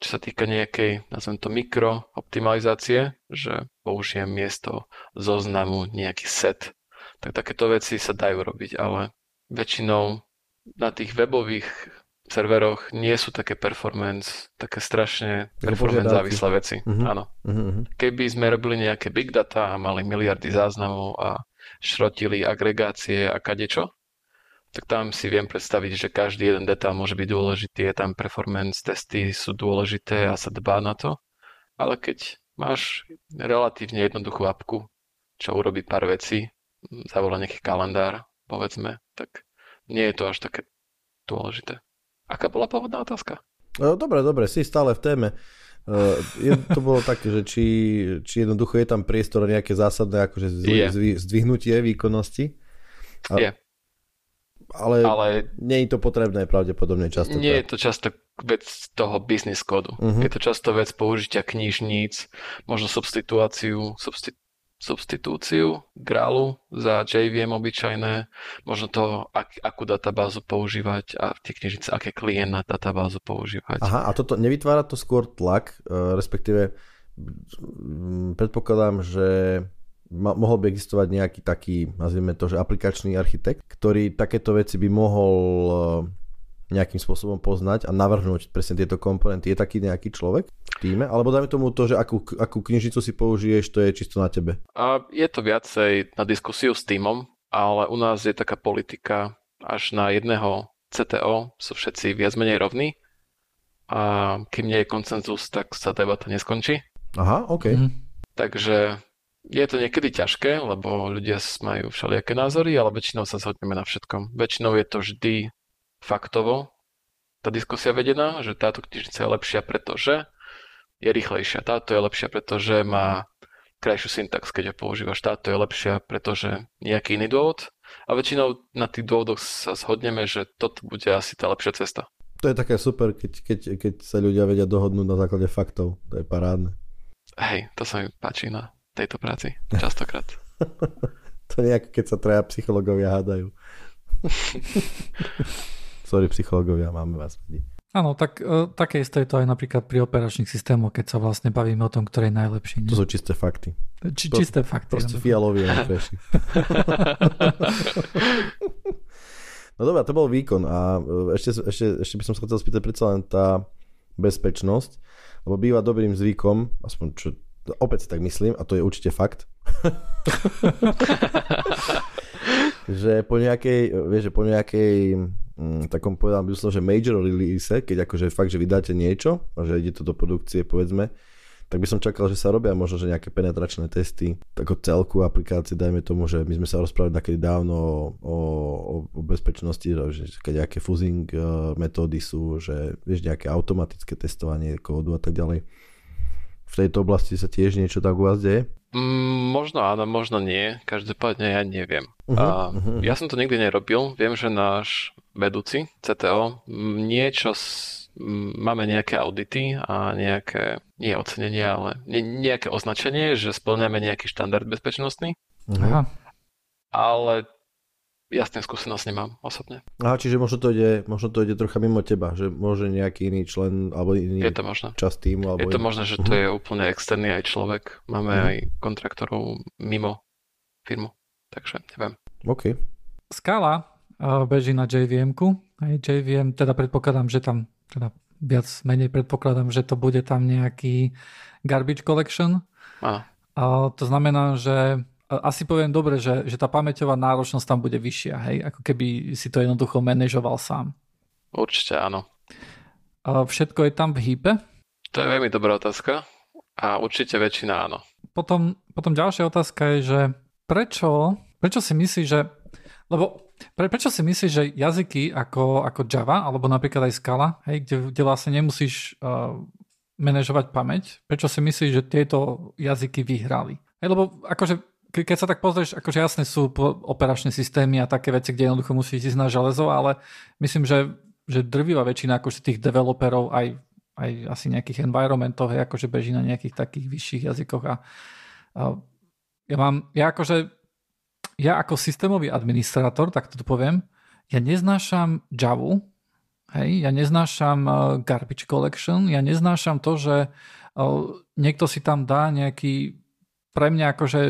čo sa týka nejakej, nazvem to mikrooptimalizácie, že použijem miesto zoznamu nejaký set, tak takéto veci sa dajú robiť, ale väčšinou na tých webových serveroch nie sú také performance, také strašne performance závislé veci. Uh-huh. Áno. Uh-huh. Keby sme robili nejaké big data a mali miliardy záznamov a šrotili agregácie a kadečo, tak tam si viem predstaviť, že každý jeden detail môže byť dôležitý, je tam performance testy sú dôležité a sa dbá na to. Ale keď máš relatívne jednoduchú apku, čo urobí pár vecí, zavolá nejaký kalendár, povedzme, tak nie je to až také dôležité. Aká bola pôvodná otázka? No, dobre, dobre, si stále v téme. Uh, je, to bolo také, že či, či jednoducho je tam priestor nejaké zásadné akože zdvihnutie výkonnosti. A, je ale, ale nie je to potrebné pravdepodobne často. Nie je to často vec toho business kódu. Uh-huh. Je to často vec použitia knižníc, možno substitúciu, substi- substitúciu Gralu za JVM obyčajné, možno to, ak, akú databázu používať a tie knižnice, aké klient na databázu používať. Aha, a toto nevytvára to skôr tlak, uh, respektíve predpokladám, že mohol by existovať nejaký taký, nazvime to, že aplikačný architekt, ktorý takéto veci by mohol eh, nejakým spôsobom poznať a navrhnúť presne tieto komponenty. Je taký nejaký človek v týme? Alebo dajme tomu to, že akú, akú knižnicu si použiješ, to je čisto na tebe. A je to viacej na diskusiu s týmom, ale u nás je taká politika, až na jedného CTO sú všetci viac menej rovní a kým nie je koncenzus, tak sa debata neskončí. Aha, OK. Mm. Takže je to niekedy ťažké, lebo ľudia majú všelijaké názory, ale väčšinou sa zhodneme na všetkom. Väčšinou je to vždy faktovo tá diskusia vedená, že táto knižnica je lepšia, pretože je rýchlejšia. Táto je lepšia, pretože má krajšiu syntax, keď ho používaš. Táto je lepšia, pretože nejaký iný dôvod. A väčšinou na tých dôvodoch sa zhodneme, že toto bude asi tá lepšia cesta. To je také super, keď, keď, keď sa ľudia vedia dohodnúť na základe faktov. To je parádne. Hej, to sa mi páči na tejto práci. Častokrát. to nejak, keď sa traja psychológovia hádajú. Sorry, psychológovia, máme vás radi. Áno, tak uh, také isté je to aj napríklad pri operačných systémoch, keď sa vlastne bavíme o tom, ktoré je najlepší. Nie? To sú čisté fakty. Či, čisté fakty. Proste fialový a No dobré, to bol výkon a e, ešte, ešte, ešte by som sa chcel spýtať predsa len tá bezpečnosť, lebo býva dobrým zvykom, aspoň čo opäť si tak myslím, a to je určite fakt, že po nejakej, vieš, že po nejakej takom povedal by som, že major release, keď akože fakt, že vydáte niečo a že ide to do produkcie, povedzme, tak by som čakal, že sa robia možno, že nejaké penetračné testy, ako celku aplikácie, dajme tomu, že my sme sa rozprávali nakedy dávno o, o, o bezpečnosti, že keď nejaké fuzing uh, metódy sú, že vieš, nejaké automatické testovanie kódu a tak ďalej v tejto oblasti sa tiež niečo tak u vás deje? Mm, možno áno, možno nie. Každopádne ja neviem. Uh-huh, a uh-huh. Ja som to nikdy nerobil. Viem, že náš vedúci CTO niečo s, máme nejaké audity a nejaké, nie ocenenie, ale nejaké označenie, že splňame nejaký štandard bezpečnostný. Uh-huh. Ale jasne skúsenosť nemám osobne. Aha, čiže možno to ide, možno to ide trocha mimo teba, že môže nejaký iný člen alebo iný je to možné. čas týmu. Alebo je to možné, že to uh-huh. je úplne externý aj človek. Máme uh-huh. aj kontraktorov mimo firmu, takže neviem. OK. Skala beží na JVM-ku. Aj JVM, teda predpokladám, že tam, teda viac menej predpokladám, že to bude tam nejaký garbage collection. Uh, to znamená, že asi poviem dobre, že, že tá pamäťová náročnosť tam bude vyššia, hej? Ako keby si to jednoducho manažoval sám. Určite áno. A všetko je tam v hýpe? To je veľmi dobrá otázka a určite väčšina áno. Potom, potom ďalšia otázka je, že prečo, prečo si myslíš, že lebo pre, prečo si myslíš, že jazyky ako, ako Java alebo napríklad aj Scala, hej, kde, kde vlastne nemusíš uh, manažovať pamäť, prečo si myslíš, že tieto jazyky vyhrali? Hej, lebo akože keď sa tak pozrieš, akože jasne sú operačné systémy a také veci, kde jednoducho musíš ísť na železo, ale myslím, že, že drvivá väčšina akože tých developerov aj, aj asi nejakých environmentov je akože beží na nejakých takých vyšších jazykoch a, a ja mám, ja akože ja ako systémový administrátor, tak to poviem, ja neznášam Java, hej, ja neznášam uh, garbage collection, ja neznášam to, že uh, niekto si tam dá nejaký pre mňa akože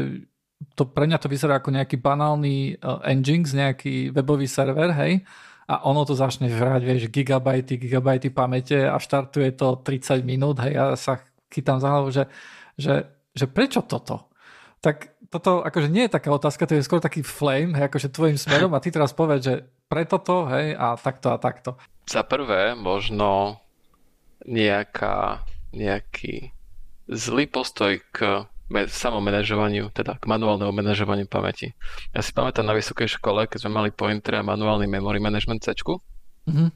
to, pre mňa to vyzerá ako nejaký banálny uh, Nginx, nejaký webový server, hej, a ono to začne žrať, vieš, gigabajty, gigabajty pamäte a štartuje to 30 minút, hej, ja sa chytám za hlavu, že, že, že prečo toto? Tak toto akože nie je taká otázka, to je skôr taký flame, hej, akože tvojim smerom a ty teraz povedz, že preto to, hej, a takto a takto. Za prvé, možno nejaká, nejaký zlý postoj k samomenežovaniu, teda k manuálnemu manažovaniu pamäti. Ja si pamätám na vysokej škole, keď sme mali pointer a manuálny memory management C, mm-hmm.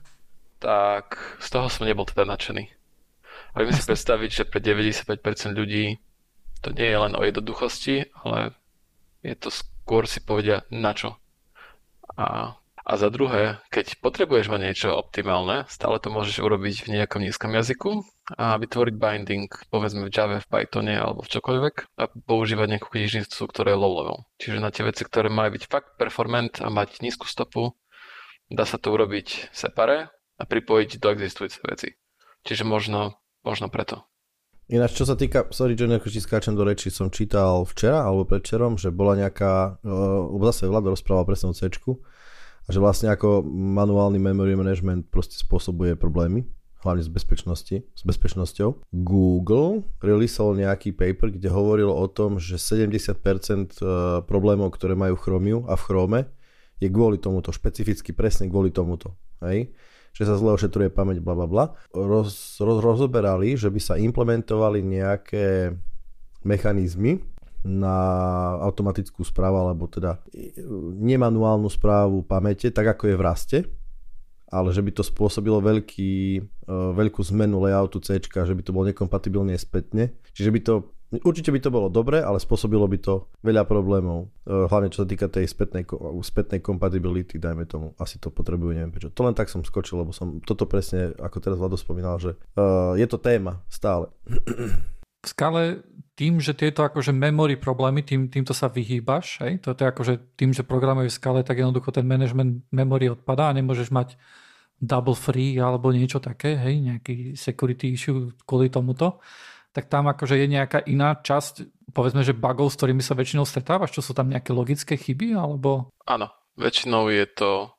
tak z toho som nebol teda nadšený. A viem si predstaviť, že pre 95% ľudí to nie je len o jednoduchosti, ale je to skôr si povedia na čo. A a za druhé, keď potrebuješ mať niečo optimálne, stále to môžeš urobiť v nejakom nízkom jazyku a vytvoriť binding, povedzme v Java, v Pythone alebo v čokoľvek a používať nejakú knižnicu, ktorá je low level. Čiže na tie veci, ktoré majú byť fakt performant a mať nízku stopu, dá sa to urobiť separé a pripojiť do existujúcej veci. Čiže možno, možno preto. Ináč, čo sa týka, sorry, že nejako skáčem do reči, som čítal včera alebo predčerom, že bola nejaká, lebo zase Vlado rozprával presne o C, a že vlastne ako manuálny memory management proste spôsobuje problémy, hlavne s, bezpečnosti, s bezpečnosťou. Google releaseol nejaký paper, kde hovoril o tom, že 70% e, problémov, ktoré majú Chromiu a v Chrome, je kvôli tomuto, špecificky presne kvôli tomuto. Hej? Že sa zle ošetruje pamäť, bla bla bla. Roz, roz, rozoberali, že by sa implementovali nejaké mechanizmy, na automatickú správu, alebo teda nemanuálnu správu pamäte, tak ako je v raste, ale že by to spôsobilo veľký, e, veľkú zmenu layoutu C, že by to bolo nekompatibilne spätne. Čiže by to, určite by to bolo dobre, ale spôsobilo by to veľa problémov. E, hlavne čo sa týka tej spätnej, spätnej compatibility, dajme tomu. Asi to potrebujú, neviem prečo. To len tak som skočil, lebo som toto presne, ako teraz Vlado spomínal, že uh, je to téma stále. v skale tým, že tieto akože memory problémy, tým, týmto sa vyhýbaš, hej? to je akože tým, že programuješ v skale, tak jednoducho ten management memory odpadá a nemôžeš mať double free alebo niečo také, hej, nejaký security issue kvôli tomuto, tak tam akože je nejaká iná časť, povedzme, že bugov, s ktorými sa väčšinou stretávaš, čo sú tam nejaké logické chyby, alebo... Áno, väčšinou je to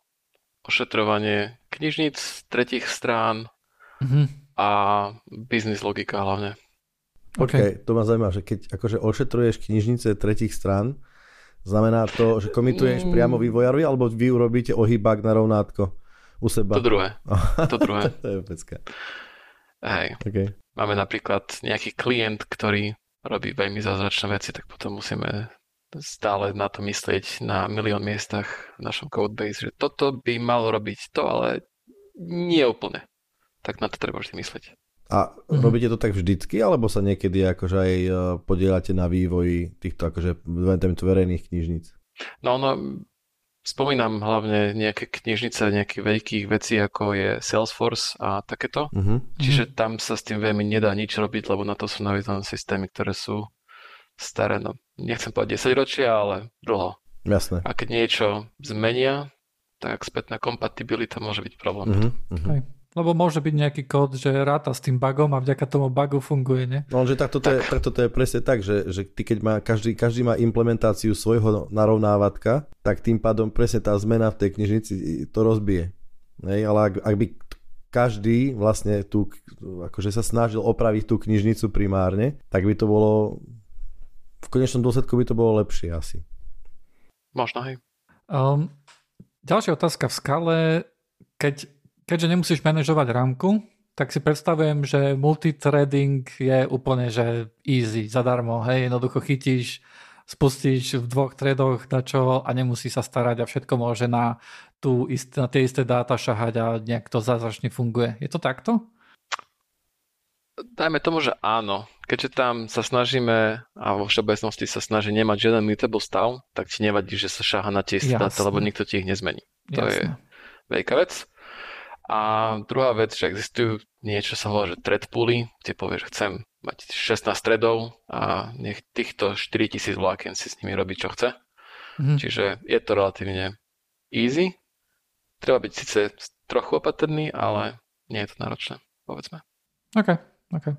ošetrovanie knižníc tretich strán mm-hmm. a business logika hlavne. OK, to ma zaujíma, že keď akože ošetruješ knižnice tretich strán, znamená to, že komituješ mm. priamo vývojarovi, alebo vy urobíte ohýbak na rovnátko u seba? To druhé. To druhé. to je pecka. Hej. Okay. Máme napríklad nejaký klient, ktorý robí veľmi zázračné veci, tak potom musíme stále na to myslieť na milión miestach v našom codebase, že toto by malo robiť to, ale nie úplne. Tak na to treba vždy myslieť. A mm-hmm. robíte to tak vždycky, alebo sa niekedy akože aj e, podielate na vývoji týchto akože verejných knižníc? No, no, spomínam hlavne nejaké knižnice, nejakých veľkých vecí, ako je Salesforce a takéto. Mm-hmm. Čiže tam sa s tým veľmi nedá nič robiť, lebo na to sú naviazané systémy, ktoré sú staré, no nechcem povedať 10 ročia, ale dlho. Jasné. A keď niečo zmenia, tak spätná kompatibilita môže byť problém. Uh-huh, uh-huh. Lebo môže byť nejaký kód, že ráta s tým bugom a vďaka tomu bugu funguje, nie? No, že takto to, tak. je, to je presne tak, že, že ty keď má, každý, každý má implementáciu svojho narovnávatka, tak tým pádom presne tá zmena v tej knižnici to rozbije. Hej, ale ak, ak by každý vlastne tu, akože sa snažil opraviť tú knižnicu primárne, tak by to bolo v konečnom dôsledku by to bolo lepšie asi. Možno, hej. Um, ďalšia otázka v skale, keď keďže nemusíš manažovať rámku, tak si predstavujem, že multithreading je úplne že easy, zadarmo, hej, jednoducho chytíš, spustíš v dvoch threadoch dačo a nemusí sa starať a všetko môže na, tú ist, na tie isté dáta šahať a nejak to zázračne funguje. Je to takto? Dajme tomu, že áno. Keďže tam sa snažíme a vo všeobecnosti sa snaží nemať žiaden mutable stav, tak ti nevadí, že sa šaha na tie isté dáta, lebo nikto ti ich nezmení. To Jasne. je veľká vec. A druhá vec, že existujú niečo sa volá, že thread pooly, kde povieš, že chcem mať 16 threadov a nech týchto 4000 vlákien si s nimi robí, čo chce. Mm. Čiže je to relatívne easy. Treba byť síce trochu opatrný, ale nie je to náročné, povedzme. OK, OK.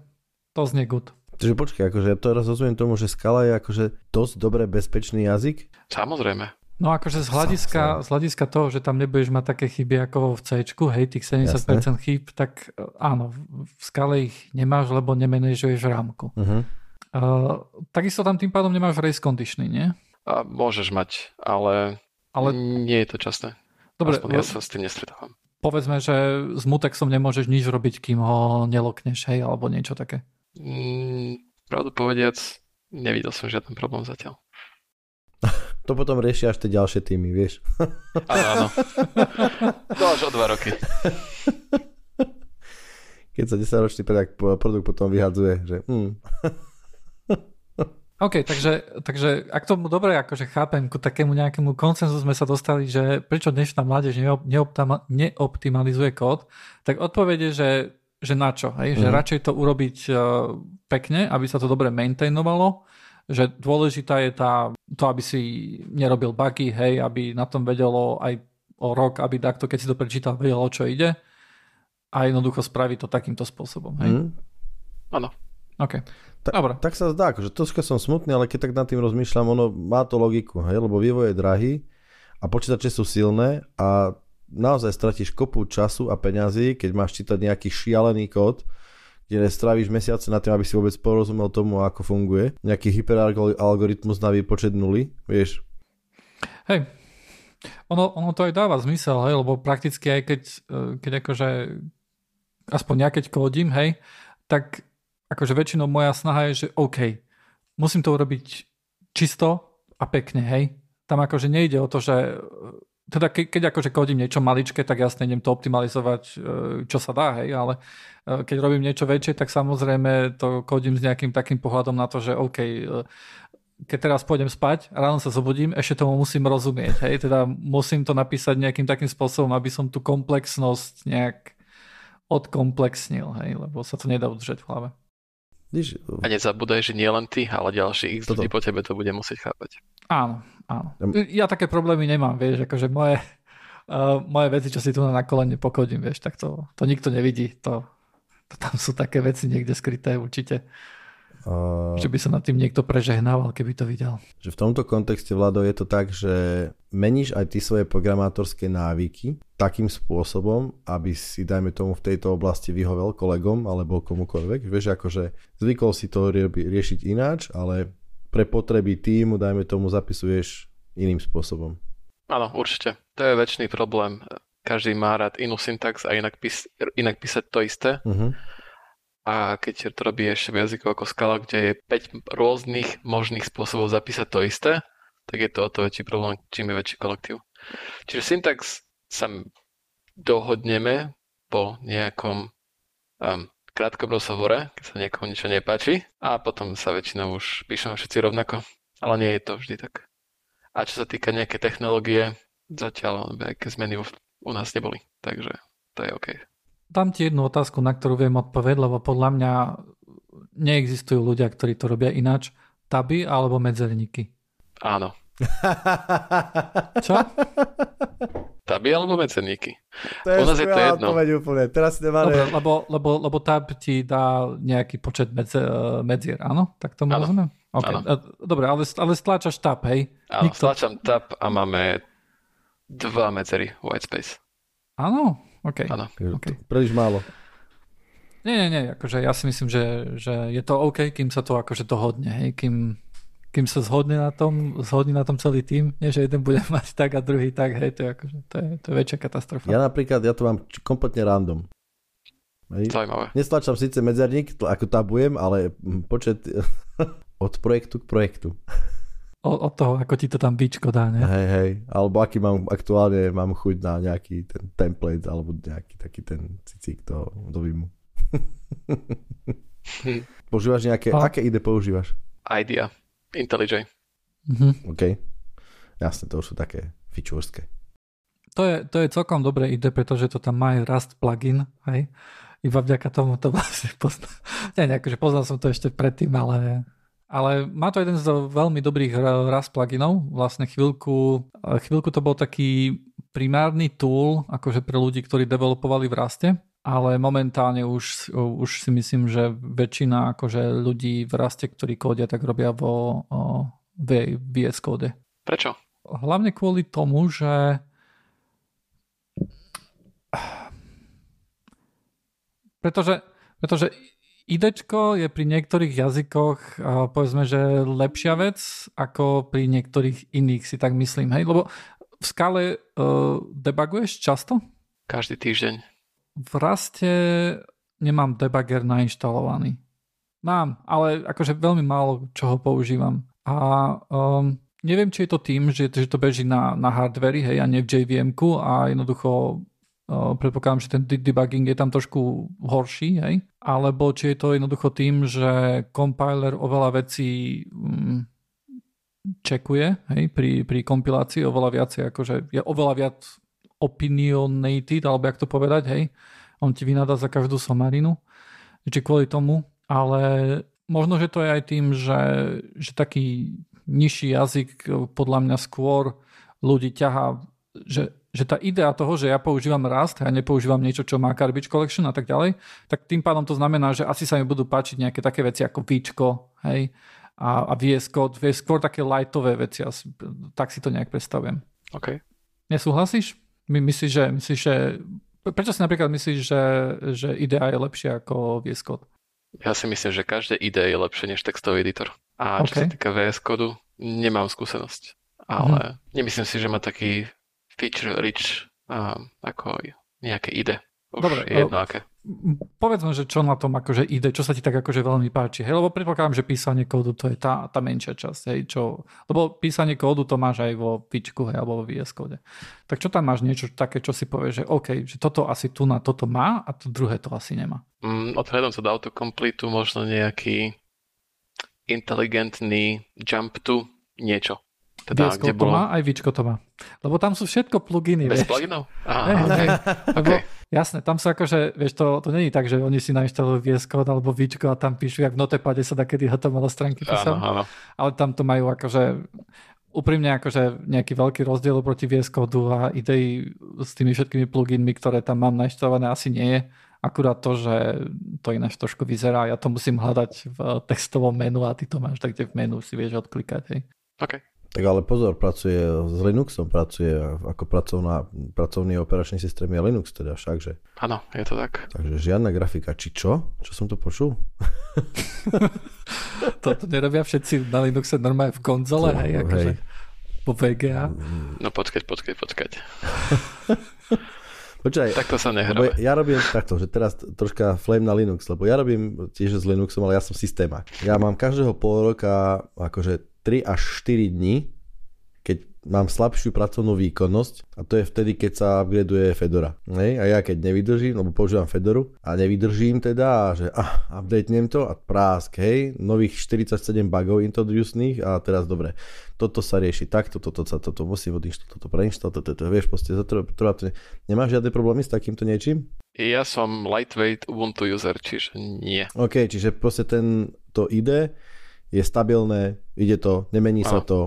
To znie good. Takže počkaj, akože ja to rozumiem tomu, že Scala je akože dosť dobre bezpečný jazyk? Samozrejme. No akože z hľadiska, z hľadiska toho, že tam nebudeš mať také chyby ako v C, hej, tých 70% Jasne. chýb, tak e, áno, v skale ich nemáš, lebo nemenežuješ rámku. Uh-huh. Uh, takisto tam tým pádom nemáš race conditioning, nie? A môžeš mať, ale, ale nie je to časté. Dobre, Aspoň ja sa s tým nestretávam. Povedzme, že s mutexom nemôžeš nič robiť, kým ho nelokneš, hej, alebo niečo také. Mm, pravdu povediac, nevidel som žiaden problém zatiaľ. To potom riešia až tie ďalšie týmy, vieš. Áno, áno. To až o dva roky. Keď sa 10-ročný produkt potom vyhadzuje, že hm. OK, takže, takže ak tomu dobre akože chápem, ku takému nejakému koncenzu sme sa dostali, že prečo dnešná mládež neoptimalizuje kód, tak odpovede, že, že na čo, hej? Mm. že mhm. radšej to urobiť uh, pekne, aby sa to dobre maintainovalo, že dôležitá je tá, to, aby si nerobil bugy, hej, aby na tom vedelo aj o rok, aby takto, keď si to prečítal, vedelo, o čo ide a jednoducho spraviť to takýmto spôsobom, hej. Mm. Áno. OK. Ta, Dobre. Tak sa zdá, že troška som smutný, ale keď tak nad tým rozmýšľam, ono má to logiku, hej, lebo vývoj je drahý a počítače sú silné a naozaj stratíš kopu času a peňazí, keď máš čítať nejaký šialený kód, kde stráviš mesiace na tým, aby si vôbec porozumel tomu, ako funguje. Nejaký hyperalgoritmus na výpočet nuly, vieš. Hej, ono, ono to aj dáva zmysel, hej, lebo prakticky aj keď, e, keď akože aspoň ja keď kódim, hej, tak akože väčšinou moja snaha je, že OK, musím to urobiť čisto a pekne, hej. Tam akože nejde o to, že teda ke, keď akože kodím niečo maličké, tak jasne idem to optimalizovať, e, čo sa dá, hej, ale e, keď robím niečo väčšie, tak samozrejme to kodím s nejakým takým pohľadom na to, že OK, e, keď teraz pôjdem spať, ráno sa zobudím, ešte tomu musím rozumieť, hej, teda musím to napísať nejakým takým spôsobom, aby som tú komplexnosť nejak odkomplexnil, hej, lebo sa to nedá udržať v hlave. A nezabúdaj, že nie len ty, ale ďalší x ľudí po tebe to bude musieť chápať. Áno, áno. Ja také problémy nemám, vieš, akože moje, uh, moje veci, čo si tu na kolene pokodím, vieš, tak to, to nikto nevidí. To, to tam sú také veci niekde skryté určite. Uh, že by sa nad tým niekto prežehnával, keby to videl. Že v tomto kontexte, Vlado, je to tak, že meníš aj ty svoje programátorské návyky takým spôsobom, aby si, dajme tomu, v tejto oblasti vyhovel kolegom alebo komukoľvek. Vieš, akože zvykol si to riešiť ináč, ale pre potreby týmu, dajme tomu, zapisuješ iným spôsobom. Áno, určite. To je väčší problém. Každý má rád inú syntax a inak, pís- inak písať to isté. Uh-huh. A keď to robí ešte v jazyku ako skala, kde je 5 rôznych možných spôsobov zapísať to isté, tak je to o to väčší problém, čím je väčší kolektív. Čiže syntax sa dohodneme po nejakom um, krátkom rozhovore, keď sa niekomu niečo nepáči a potom sa väčšinou už píšeme všetci rovnako. Ale nie je to vždy tak. A čo sa týka nejaké technológie, zatiaľ nejaké zmeny u nás neboli, takže to je OK. Dám ti jednu otázku, na ktorú viem odpovedať, lebo podľa mňa neexistujú ľudia, ktorí to robia ináč. Taby alebo medzerníky? Áno, Čo? Taby alebo medzerníky? To je U nás je to jedno. úplne. Teraz si nemáme... Dobre, lebo, lebo, lebo tab ti dá nejaký počet medze, medzier, áno? Tak Áno. rozumiem? Okay. Áno. Dobre, ale, ale stláčaš tab, hej? Áno, Nikto- stlačam tab a máme dva medzery white space. Áno? OK. Áno. OK. Príliš málo. Nie, nie, nie, akože ja si myslím, že, že je to OK, kým sa to akože dohodne, hej, kým, kým sa zhodne na tom, zhodne na tom celý tým, nie, že jeden bude mať tak a druhý tak, hej, to je akože, to je, to je väčšia katastrofa. Ja napríklad, ja to mám kompletne random. Hej. Zaujímavé. Nestlačam síce medzerník, ako tabujem, ale mm, počet od projektu k projektu. Od toho, ako ti to tam bičko dá, ne? Hej, hej. Alebo aký mám aktuálne, mám chuť na nejaký ten template, alebo nejaký taký ten cicík do, do Vimu. používaš nejaké, A- aké ide používaš? Idea. IntelliJ. Mhm. OK. Jasne, to už sú také fičúrske. To, je, to je celkom dobré ide, pretože to tam má aj Rust plugin, hej. Iba vďaka tomu to vlastne poznal. Nie, nie, akože poznal som to ešte predtým, ale, ale má to jeden z veľmi dobrých ra- Rust pluginov. Vlastne chvíľku, chvíľku to bol taký primárny tool, akože pre ľudí, ktorí developovali v Raste, ale momentálne už, už si myslím, že väčšina akože ľudí v Raste, ktorí kódia, tak robia vo v- VS kóde. Prečo? Hlavne kvôli tomu, že pretože, pretože IDčko je pri niektorých jazykoch povedzme, že lepšia vec ako pri niektorých iných si tak myslím. Hej? Lebo v skale uh, debuguješ často? Každý týždeň. V Raste nemám debugger nainštalovaný. Mám, ale akože veľmi málo čoho používam. A um, neviem, či je to tým, že, že to beží na, na hardveri, hej, a nie v jvm a jednoducho uh, predpokladám, že ten de- debugging je tam trošku horší, hej, alebo či je to jednoducho tým, že compiler oveľa vecí um, čekuje, hej, pri, pri kompilácii oveľa viacej, akože je oveľa viac opinionated, alebo jak to povedať, hej, on ti vynadá za každú somarinu, či kvôli tomu, ale možno, že to je aj tým, že, že taký nižší jazyk eh, podľa mňa skôr ľudí ťahá, že, že tá idea toho, že ja používam Rust a ja nepoužívam niečo, čo má garbage collection a tak ďalej, tak tým pádom to znamená, že asi sa mi budú páčiť nejaké také veci ako Víčko, hej, a, a VS Code, skôr také lightové veci, asi, tak si to nejak predstavujem. OK. Nesúhlasíš? My myslíš, že, myslíš, že prečo si napríklad myslíš, že, že idea je lepšia ako VS Code? Ja si myslím, že každé ide je lepšie než textový editor. A čo OK. sa týka VS kodu, nemám skúsenosť. Ale nemyslím si, že má taký feature rich um, ako nejaké ide. Už Dobre, je jedno aké. Povedzme, že čo na tom akože ide, čo sa ti tak akože veľmi páči. Hej, lebo predpokladám, že písanie kódu to je tá, tá menšia časť. Hej, čo, lebo písanie kódu to máš aj vo Pičku, hej, alebo vo VS kóde. Tak čo tam máš niečo také, čo si povieš, že OK, že toto asi tu na toto má a to druhé to asi nemá. Mm, odhľadom sa do autocompletu možno nejaký inteligentný jump to niečo. Teda, VS kde to bolo... má, aj Vičko to má. Lebo tam sú všetko pluginy. Bez vieš. pluginov? Aha, hej. Lebo, OK. Jasné, tam sú akože, vieš, to, to není tak, že oni si nainštalujú VS Code alebo Vičko a tam píšu, jak v Notepade sa da kedy HTML stránky Áno, písal. áno. ale tam to majú akože úprimne akože nejaký veľký rozdiel proti VS Code a idei s tými všetkými pluginmi, ktoré tam mám nainštalované, asi nie je. Akurát to, že to ináč trošku vyzerá, ja to musím hľadať v textovom menu a ty to máš tak, kde v menu si vieš odklikať. Hej. OK. Tak ale pozor, pracuje s Linuxom, pracuje ako pracovná, pracovný operačný systém je Linux teda však, že. Áno, je to tak. Takže žiadna grafika. Či čo? Čo som to počul? To, to nerobia všetci na Linuxe normálne v konzole, To- hej, akože hej. po VGA. No počkať, počkať, počkať. Počkaj, Takto sa lebo nehráme. ja robím takto, že teraz troška flame na Linux, lebo ja robím tiež s Linuxom, ale ja som systémák. Ja mám každého pol roka akože 3 až 4 dní, keď mám slabšiu pracovnú výkonnosť a to je vtedy, keď sa upgradeuje Fedora. Hej? A ja keď nevydržím, lebo používam Fedoru a nevydržím teda a že ah, updatenem to a prásk, hej, nových 47 bugov introducených a teraz dobre, toto sa rieši takto, toto sa, toto musím odinštalovať, toto preinštalovať, toto, toto, vieš, proste, trvá to, nemáš žiadne problémy s takýmto niečím? Ja som lightweight Ubuntu user, čiže nie. OK, čiže proste ten, to ide, je stabilné, ide to, nemení sa Áno. to,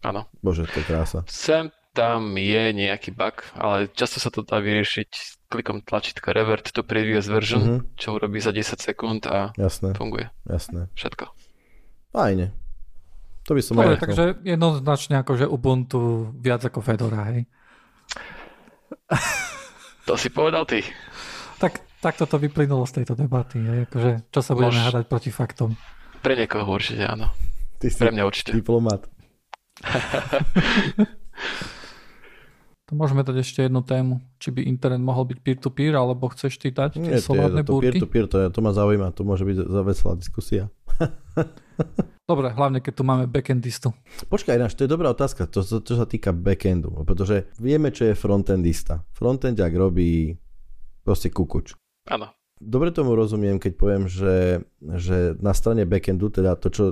Áno. Bože, to je krása. Sem tam je nejaký bug, ale často sa to dá vyriešiť klikom tlačítka revert to previous version, uh-huh. čo urobí za 10 sekúnd a Jasné. funguje. Jasné. Všetko. Fajne. To by som Dobre, aj takže jednoznačne akože Ubuntu viac ako Fedora, hej? To si povedal ty. Tak, tak toto vyplynulo z tejto debaty, hej? Akože, čo sa budeme Mož... hádať proti faktom. Pre niekoho určite áno. Ty si Pre mňa určite. diplomat. To môžeme dať ešte jednu tému. Či by internet mohol byť peer-to-peer, alebo chceš ty dať Nie, solárne to, to peer-to-peer, to, je, to ma zaujíma, to môže byť za veselá diskusia. Dobre, hlavne keď tu máme backendistu. Počkaj, ináč, to je dobrá otázka, to, to, čo sa týka backendu, pretože vieme, čo je frontendista. Frontendiak robí proste kukuč. Áno. Dobre tomu rozumiem, keď poviem, že, že na strane backendu, teda to, čo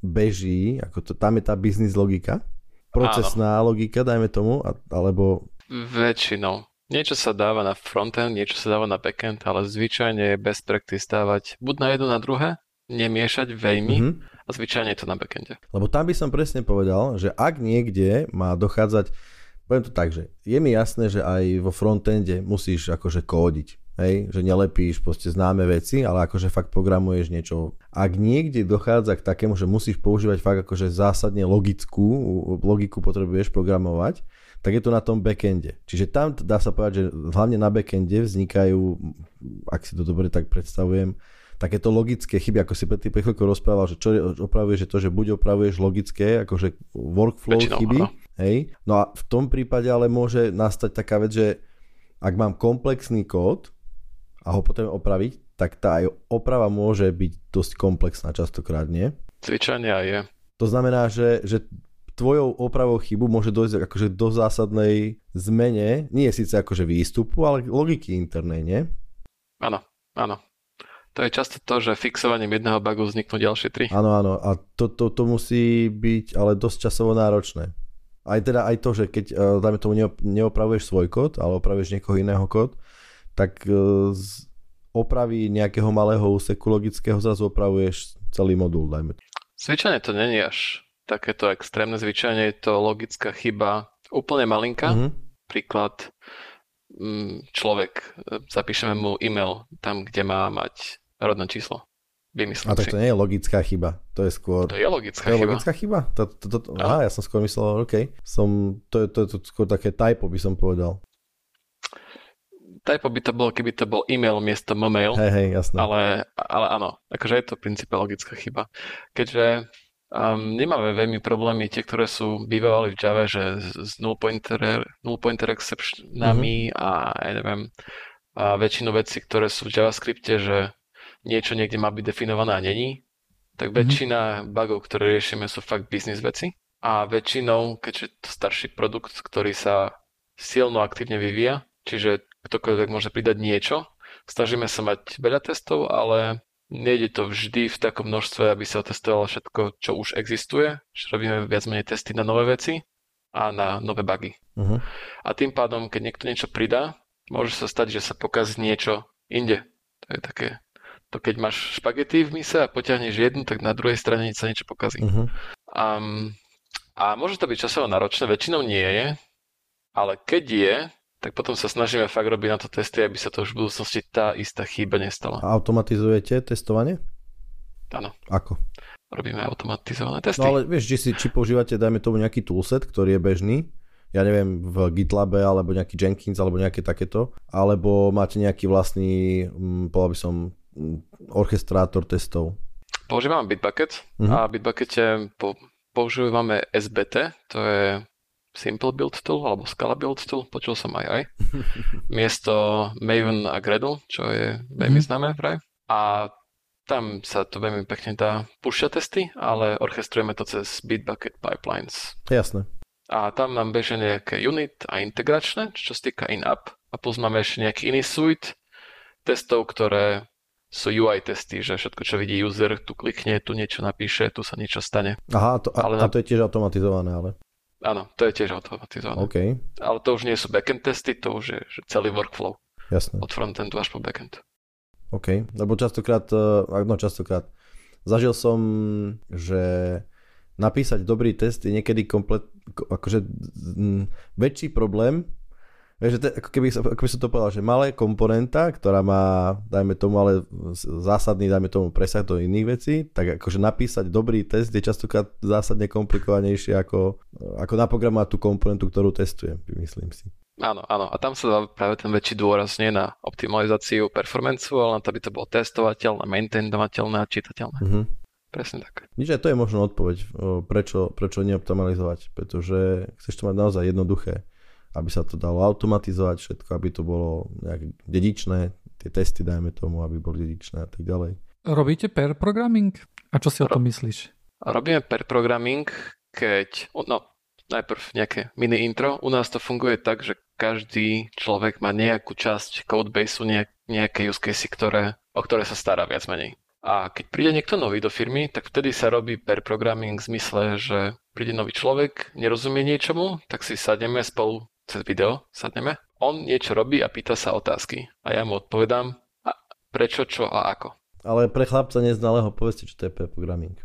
beží, ako to, tam je tá business logika, procesná Áno. logika, dajme tomu, alebo... Väčšinou. Niečo sa dáva na frontend, niečo sa dáva na backend, ale zvyčajne je best practice dávať buď na jedno, na druhé, nemiešať veľmi mm-hmm. a zvyčajne je to na backende. Lebo tam by som presne povedal, že ak niekde má dochádzať, poviem to tak, že je mi jasné, že aj vo frontende musíš akože kódiť hej, že nelepíš proste známe veci, ale akože fakt programuješ niečo. Ak niekde dochádza k takému, že musíš používať fakt akože zásadne logickú, logiku potrebuješ programovať, tak je to na tom backende. Čiže tam dá sa povedať, že hlavne na backende vznikajú, ak si to dobre tak predstavujem, takéto logické chyby, ako si ty pre chvíľku rozprával, že čo opravuješ, je to, že buď opravuješ logické, akože workflow Väčšinou, chyby, áno. hej, no a v tom prípade ale môže nastať taká vec, že ak mám komplexný kód, a ho potrebujem opraviť, tak tá aj oprava môže byť dosť komplexná častokrát, nie? Zvyčajne aj je. To znamená, že, že tvojou opravou chybu môže dojsť akože do zásadnej zmene, nie síce akože výstupu, ale logiky internej, nie? Áno, áno. To je často to, že fixovaním jedného bugu vzniknú ďalšie tri. Áno, áno. A to, to, to musí byť ale dosť časovo náročné. Aj teda aj to, že keď, eh, dáme tomu, neopravuješ svoj kód, ale opravuješ niekoho iného kód, tak e, z opravy nejakého malého úseku logického zrazu opravuješ celý modul, dajme. Zvyčajne to není až takéto extrémne, zvyčajne je to logická chyba úplne malinká. Mm-hmm. Príklad, mm, človek, e, zapíšeme mu e-mail tam, kde má mať rodné číslo. Vymyslím A tak to nie je logická chyba, to je skôr... To je logická to je chyba. logická chyba? To, to, to, to, aha, ja som skôr myslel, OK. Som, to, to je to skôr také typo, by som povedal. Typo by to bolo, keby to bol e-mail miesto mail. Hej, hej, jasné. Ale, ale áno, akože je to v princípe logická chyba. Keďže um, nemáme veľmi problémy, tie, ktoré sú bývali v Java, že s null pointer, null pointer exceptionami mm-hmm. a ja neviem, a väčšinu vecí, ktoré sú v JavaScripte, že niečo niekde má byť definované a není, tak mhm. väčšina mm-hmm. bugov, ktoré riešime, sú fakt business veci. A väčšinou, keďže to starší produkt, ktorý sa silno aktívne vyvíja, čiže ktokoľvek môže pridať niečo. Snažíme sa mať veľa testov, ale nejde to vždy v takom množstve, aby sa otestovalo všetko, čo už existuje. Čiže robíme viac menej testy na nové veci a na nové bugy. Uh-huh. A tým pádom, keď niekto niečo pridá, môže sa stať, že sa pokazí niečo inde. To je také, to keď máš špagety v mise a potiahneš jednu, tak na druhej strane sa niečo pokazí. Uh-huh. Um, a môže to byť časovo náročné, väčšinou nie je, ale keď je, tak potom sa snažíme fakt robiť na to testy, aby sa to už v budúcnosti tá istá chyba nestala. A automatizujete testovanie? Áno. Ako? Robíme automatizované testy. No ale vieš, či, si, či používate, dajme tomu nejaký toolset, ktorý je bežný, ja neviem, v GitLabe, alebo nejaký Jenkins, alebo nejaké takéto, alebo máte nejaký vlastný, hm, povedal by som, hm, orchestrátor testov? Používame Bitbucket uh-huh. a Bitbuckete po, používame SBT, to je Simple Build Tool alebo Scala Build Tool, počul som aj aj, miesto Maven a Gradle, čo je veľmi mm-hmm. známe vraj. A tam sa to veľmi pekne dá púšťať testy, ale orchestrujeme to cez Bitbucket Pipelines. Jasné. A tam nám bežia nejaké unit a integračné, čo sa týka in-app. A plus máme ešte nejaký iný suite testov, ktoré sú UI testy, že všetko, čo vidí user, tu klikne, tu niečo napíše, tu sa niečo stane. Aha, to, a, ale na... a to je tiež automatizované, ale. Áno, to je tiež automatizované. Okay. Ale to už nie sú backend testy, to už je že celý workflow. Jasné. Od frontendu až po backend. OK, lebo častokrát, eh, no častokrát, zažil som, že napísať dobrý test je niekedy komplet, akože m, väčší problém, Vieš, že to, ako, keby, ako by som to povedal, že malé komponenta, ktorá má, dajme tomu, ale zásadný, dajme tomu, presah do iných vecí, tak akože napísať dobrý test je častokrát zásadne komplikovanejšie ako, ako naprogramovať tú komponentu, ktorú testujem, myslím si. Áno, áno. A tam sa dá práve ten väčší dôraz nie na optimalizáciu performanceu, ale na to, aby to bolo testovateľné, maintainovateľné a čitateľné. Mm-hmm. Presne tak. Aj to je možno odpoveď, prečo, prečo neoptimalizovať, pretože chceš to mať naozaj jednoduché aby sa to dalo automatizovať všetko, aby to bolo nejak dedičné, tie testy dajme tomu, aby boli dedičné a tak ďalej. Robíte pair programming? A čo si o tom myslíš? Robíme pair programming, keď, no, najprv nejaké mini intro. U nás to funguje tak, že každý človek má nejakú časť codebaseu, nejaké use case, ktoré, o ktoré sa stará viac menej. A keď príde niekto nový do firmy, tak vtedy sa robí pair programming v zmysle, že príde nový človek, nerozumie niečomu, tak si sadneme spolu cez video sadneme, on niečo robí a pýta sa otázky. A ja mu odpovedám, a prečo, čo a ako. Ale pre chlapca neznalého povedzte, čo to je pre programming.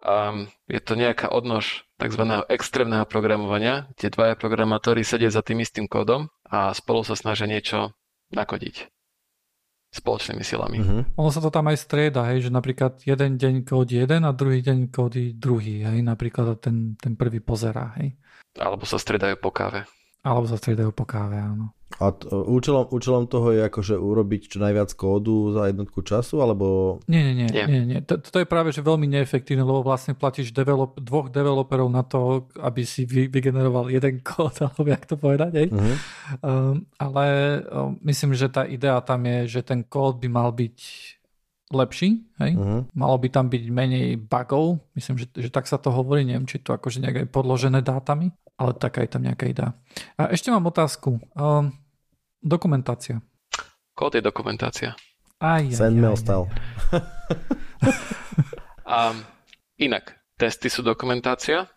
Um, je to nejaká odnož tzv. extrémneho programovania, kde dvaja programátori sedia za tým istým kódom a spolu sa snažia niečo nakodiť spoločnými silami. Uh-huh. Ono sa to tam aj strieda, hej, že napríklad jeden deň kódi jeden a druhý deň kódi druhý, hej, napríklad ten, ten prvý pozerá, hej. Alebo sa stredajú po káve. Alebo sa stredajú po káve, áno. A t- účelom, účelom toho je akože urobiť čo najviac kódu za jednotku času, alebo... Nie, nie, nie. nie. nie, nie. To, to je práve že veľmi neefektívne, lebo vlastne platíš develop, dvoch developerov na to, aby si vy, vygeneroval jeden kód, alebo jak to povedať, hej? Uh-huh. Um, ale um, myslím, že tá idea tam je, že ten kód by mal byť lepší, hej? Uh-huh. Malo by tam byť menej bugov, myslím, že, že tak sa to hovorí, neviem, či to akože nejak aj podložené dátami, ale taká je tam nejaká idea. A ešte mám otázku. Um, dokumentácia. Kód je dokumentácia. Aj, aj, Sandmail style. um, inak, testy sú dokumentácia,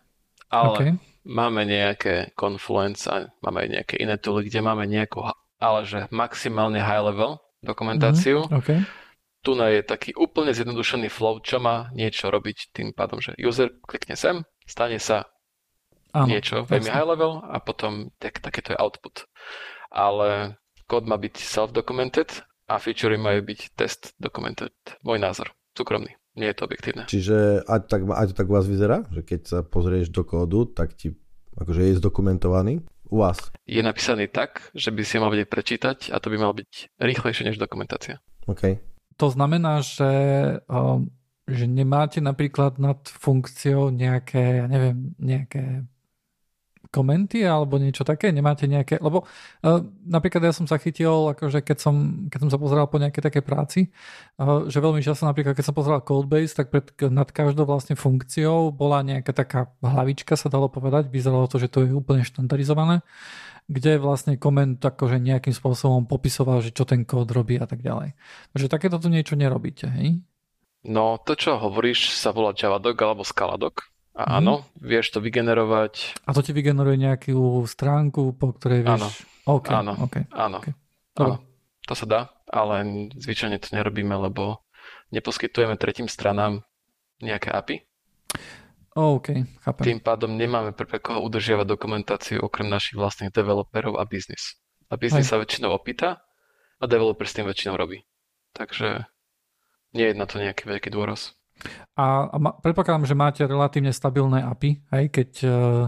ale okay. máme nejaké Confluence a máme aj nejaké iné tooly, kde máme nejakú, ale že maximálne high level dokumentáciu. Mm, okay tu je taký úplne zjednodušený flow, čo má niečo robiť tým pádom, že user klikne sem, stane sa Áno, niečo veľmi high level a potom tak, takéto je output. Ale kód má byť self-documented a featurey majú byť test documented. Môj názor, súkromný. Nie je to objektívne. Čiže aj, tak, aj to tak u vás vyzerá? Že keď sa pozrieš do kódu, tak ti akože je zdokumentovaný u vás? Je napísaný tak, že by si mal vedieť prečítať a to by mal byť rýchlejšie než dokumentácia. OK to znamená, že, um, že nemáte napríklad nad funkciou nejaké, ja neviem, nejaké komenty alebo niečo také? Nemáte nejaké, lebo uh, napríklad ja som sa chytil, akože keď som, keď som sa pozeral po nejakej takej práci, uh, že veľmi často napríklad keď som pozeral Codebase, tak pred, nad každou vlastne funkciou bola nejaká taká hlavička, sa dalo povedať, vyzeralo to, že to je úplne štandardizované kde vlastne koment akože nejakým spôsobom popisoval, že čo ten kód robí a tak ďalej. Takže takéto tu niečo nerobíte, hej? No, to, čo hovoríš, sa volá Javadoc alebo Scaladoc. A mm. áno, vieš to vygenerovať. A to ti vygeneruje nejakú stránku, po ktorej vieš... Áno, okay, áno, okay, áno. Okay. áno. To sa dá, ale zvyčajne to nerobíme, lebo neposkytujeme tretím stranám nejaké API. OK, chápem. Tým pádom nemáme pre koho udržiavať dokumentáciu okrem našich vlastných developerov a biznis. A biznis sa väčšinou opýta a developer s tým väčšinou robí. Takže nie je na to nejaký veľký dôraz. A, a ma, predpokladám, že máte relatívne stabilné API, hej, keď, eh,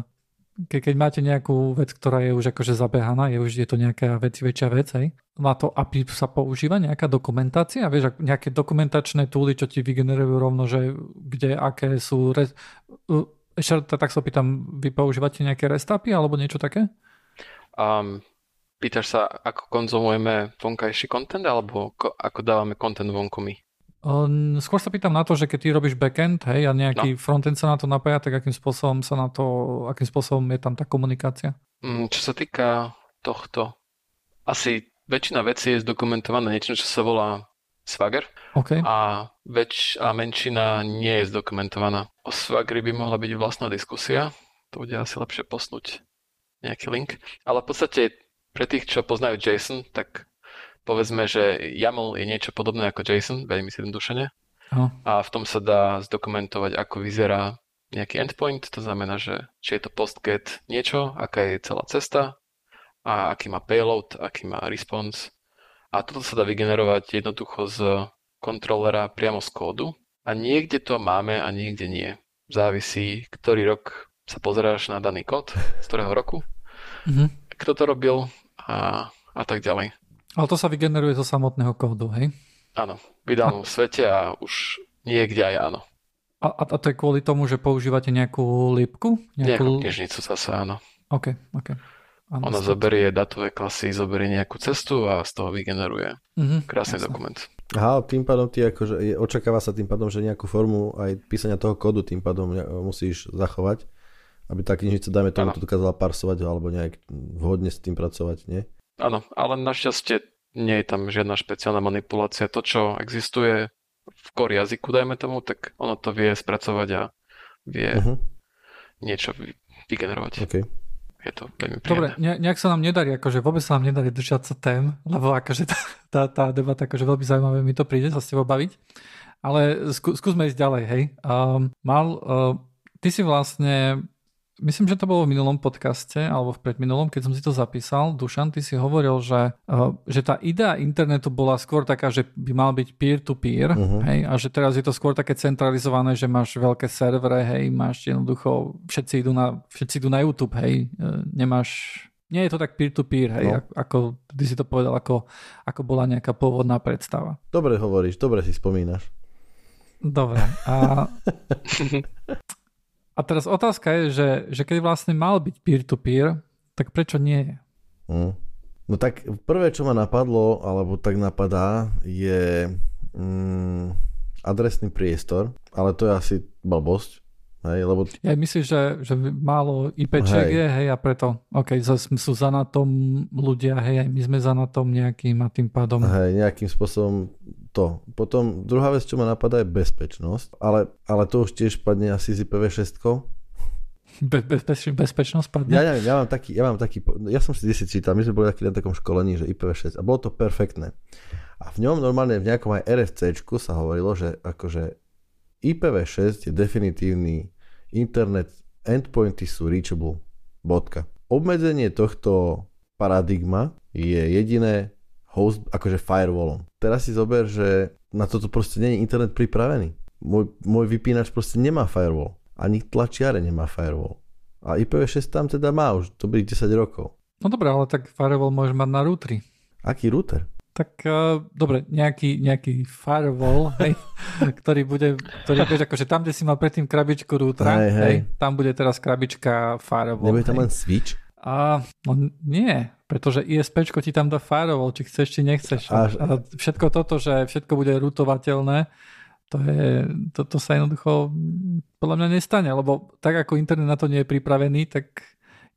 ke, keď máte nejakú vec, ktorá je už akože zabehaná, je už je to nejaká vec, väčšia vec, hej. Má to API sa používa nejaká dokumentácia, vieš, nejaké dokumentačné túly, čo ti vygenerujú rovno, že kde, aké sú, re, ešte tak sa pýtam, vy používate nejaké restapy alebo niečo také? Um, pýtaš sa, ako konzumujeme vonkajší content alebo ko, ako dávame content vonku my? Um, skôr sa pýtam na to, že keď ty robíš backend hej, a nejaký no. frontend sa na to napája, tak akým spôsobom sa na to, akým spôsobom je tam tá komunikácia? Um, čo sa týka tohto, asi väčšina vecí je zdokumentovaná niečo, čo sa volá Swagger okay. a, väč- a menšina nie je zdokumentovaná. O Swaggery by mohla byť vlastná diskusia, to bude asi lepšie posnúť nejaký link, ale v podstate pre tých, čo poznajú JSON, tak povedzme, že YAML je niečo podobné ako JSON, veľmi zjednodušene. A v tom sa dá zdokumentovať, ako vyzerá nejaký endpoint, to znamená, že či je to postget niečo, aká je celá cesta a aký má payload, aký má response. A toto sa dá vygenerovať jednoducho z kontrolera priamo z kódu a niekde to máme a niekde nie. Závisí, ktorý rok sa pozeráš na daný kód, z ktorého roku, mm-hmm. kto to robil a, a tak ďalej. Ale to sa vygeneruje zo samotného kódu, hej? Áno, v ideálnom a... svete a už niekde aj áno. A, a to je kvôli tomu, že používate nejakú lípku? Nejakú, nejakú knižnicu zase, áno. OK, OK. Áno, Ona zoberie datové klasy, zoberie nejakú cestu a z toho vygeneruje mm-hmm, krásny jasne. dokument. Aha, tým pádom ty akože, očakáva sa tým pádom, že nejakú formu aj písania toho kódu tým pádom musíš zachovať, aby tá knižnica, dajme tomu, to dokázala parsovať alebo nejak vhodne s tým pracovať, nie? Áno, ale našťastie nie je tam žiadna špeciálna manipulácia. To, čo existuje v core jazyku, dajme tomu, tak ono to vie spracovať a vie uh-huh. niečo vygenerovať. Okay. Je to veľmi príjemné. Dobre, ne, nejak sa nám nedarí, akože vôbec sa nám nedarí držať sa tém, lebo akože tá, tá, tá debata akože veľmi zaujímavé mi to príde sa s tebou baviť. Ale skú, skúsme ísť ďalej, hej. Um, mal, uh, ty si vlastne Myslím, že to bolo v minulom podcaste alebo v predminulom, keď som si to zapísal. Dušan, ty si hovoril, že, uh, že tá idea internetu bola skôr taká, že by mal byť peer-to-peer uh-huh. hej, a že teraz je to skôr také centralizované, že máš veľké servery, hej, máš jednoducho, všetci idú na, všetci idú na YouTube, hej, uh, nemáš nie je to tak peer-to-peer, hej, no. ako, ty si to povedal, ako, ako bola nejaká pôvodná predstava. Dobre hovoríš, dobre si spomínaš. Dobre. A, A teraz otázka je, že, že keď vlastne mal byť peer-to-peer, tak prečo nie je? Mm. No tak prvé, čo ma napadlo, alebo tak napadá, je mm, adresný priestor, ale to je asi blbosť. Hej, lebo... Ja myslím, že, že málo IPček je, hej, a preto, ok, sú za na tom ľudia, hej, aj my sme za na tom nejakým a tým pádom. Hej, nejakým spôsobom to. Potom druhá vec, čo ma napadá, je bezpečnosť, ale, ale to už tiež padne asi z IPv6. Be, bezpeč, bezpečnosť padne? Ja neviem, ja mám taký, ja mám taký, ja som si 10 čítal, my sme boli taký na takom školení, že IPv6 a bolo to perfektné. A v ňom normálne v nejakom aj RFCčku sa hovorilo, že akože IPv6 je definitívny internet, endpointy sú reachable, bodka. Obmedzenie tohto paradigma je jediné host, akože firewallom. Teraz si zober, že na toto proste nie je internet pripravený. Môj, môj vypínač proste nemá firewall. Ani tlačiare nemá firewall. A IPv6 tam teda má už dobrých 10 rokov. No dobré, ale tak firewall môže mať na routeri. Aký router? Tak uh, dobre, nejaký, nejaký firewall, hej, ktorý bude, ktorý bude akože tam, kde si mal predtým krabičku routera, hej, hej. hej, tam bude teraz krabička firewall. Nebude tam hej. len switch? A, no nie, pretože ISP ti tam dá firewall, či chceš, či nechceš. A, a všetko toto, že všetko bude rutovateľné, to, je, to, to sa jednoducho podľa mňa nestane, lebo tak ako internet na to nie je pripravený, tak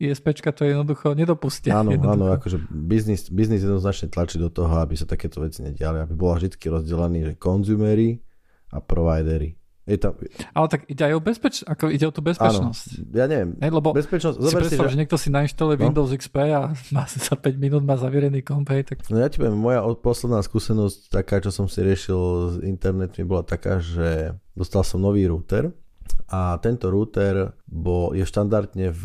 ISP to jednoducho nedopustia. Áno, jednoducho. áno, akože biznis, biznis jednoznačne tlačí do toho, aby sa takéto veci nediali, aby bola vždy rozdelený, že konzumery a providery. Je tam... Ale tak ide aj o bezpeč... ako ide o tú bezpečnosť. Áno, ja neviem. Hej, lebo bezpečnosť, si predstav, si, že... že niekto si nainštaluje no? Windows XP a má za 5 minút má zavierený komp, hej, tak... No ja ti poviem, moja posledná skúsenosť taká, čo som si riešil z internetu, bola taká, že dostal som nový router a tento router bol, je štandardne v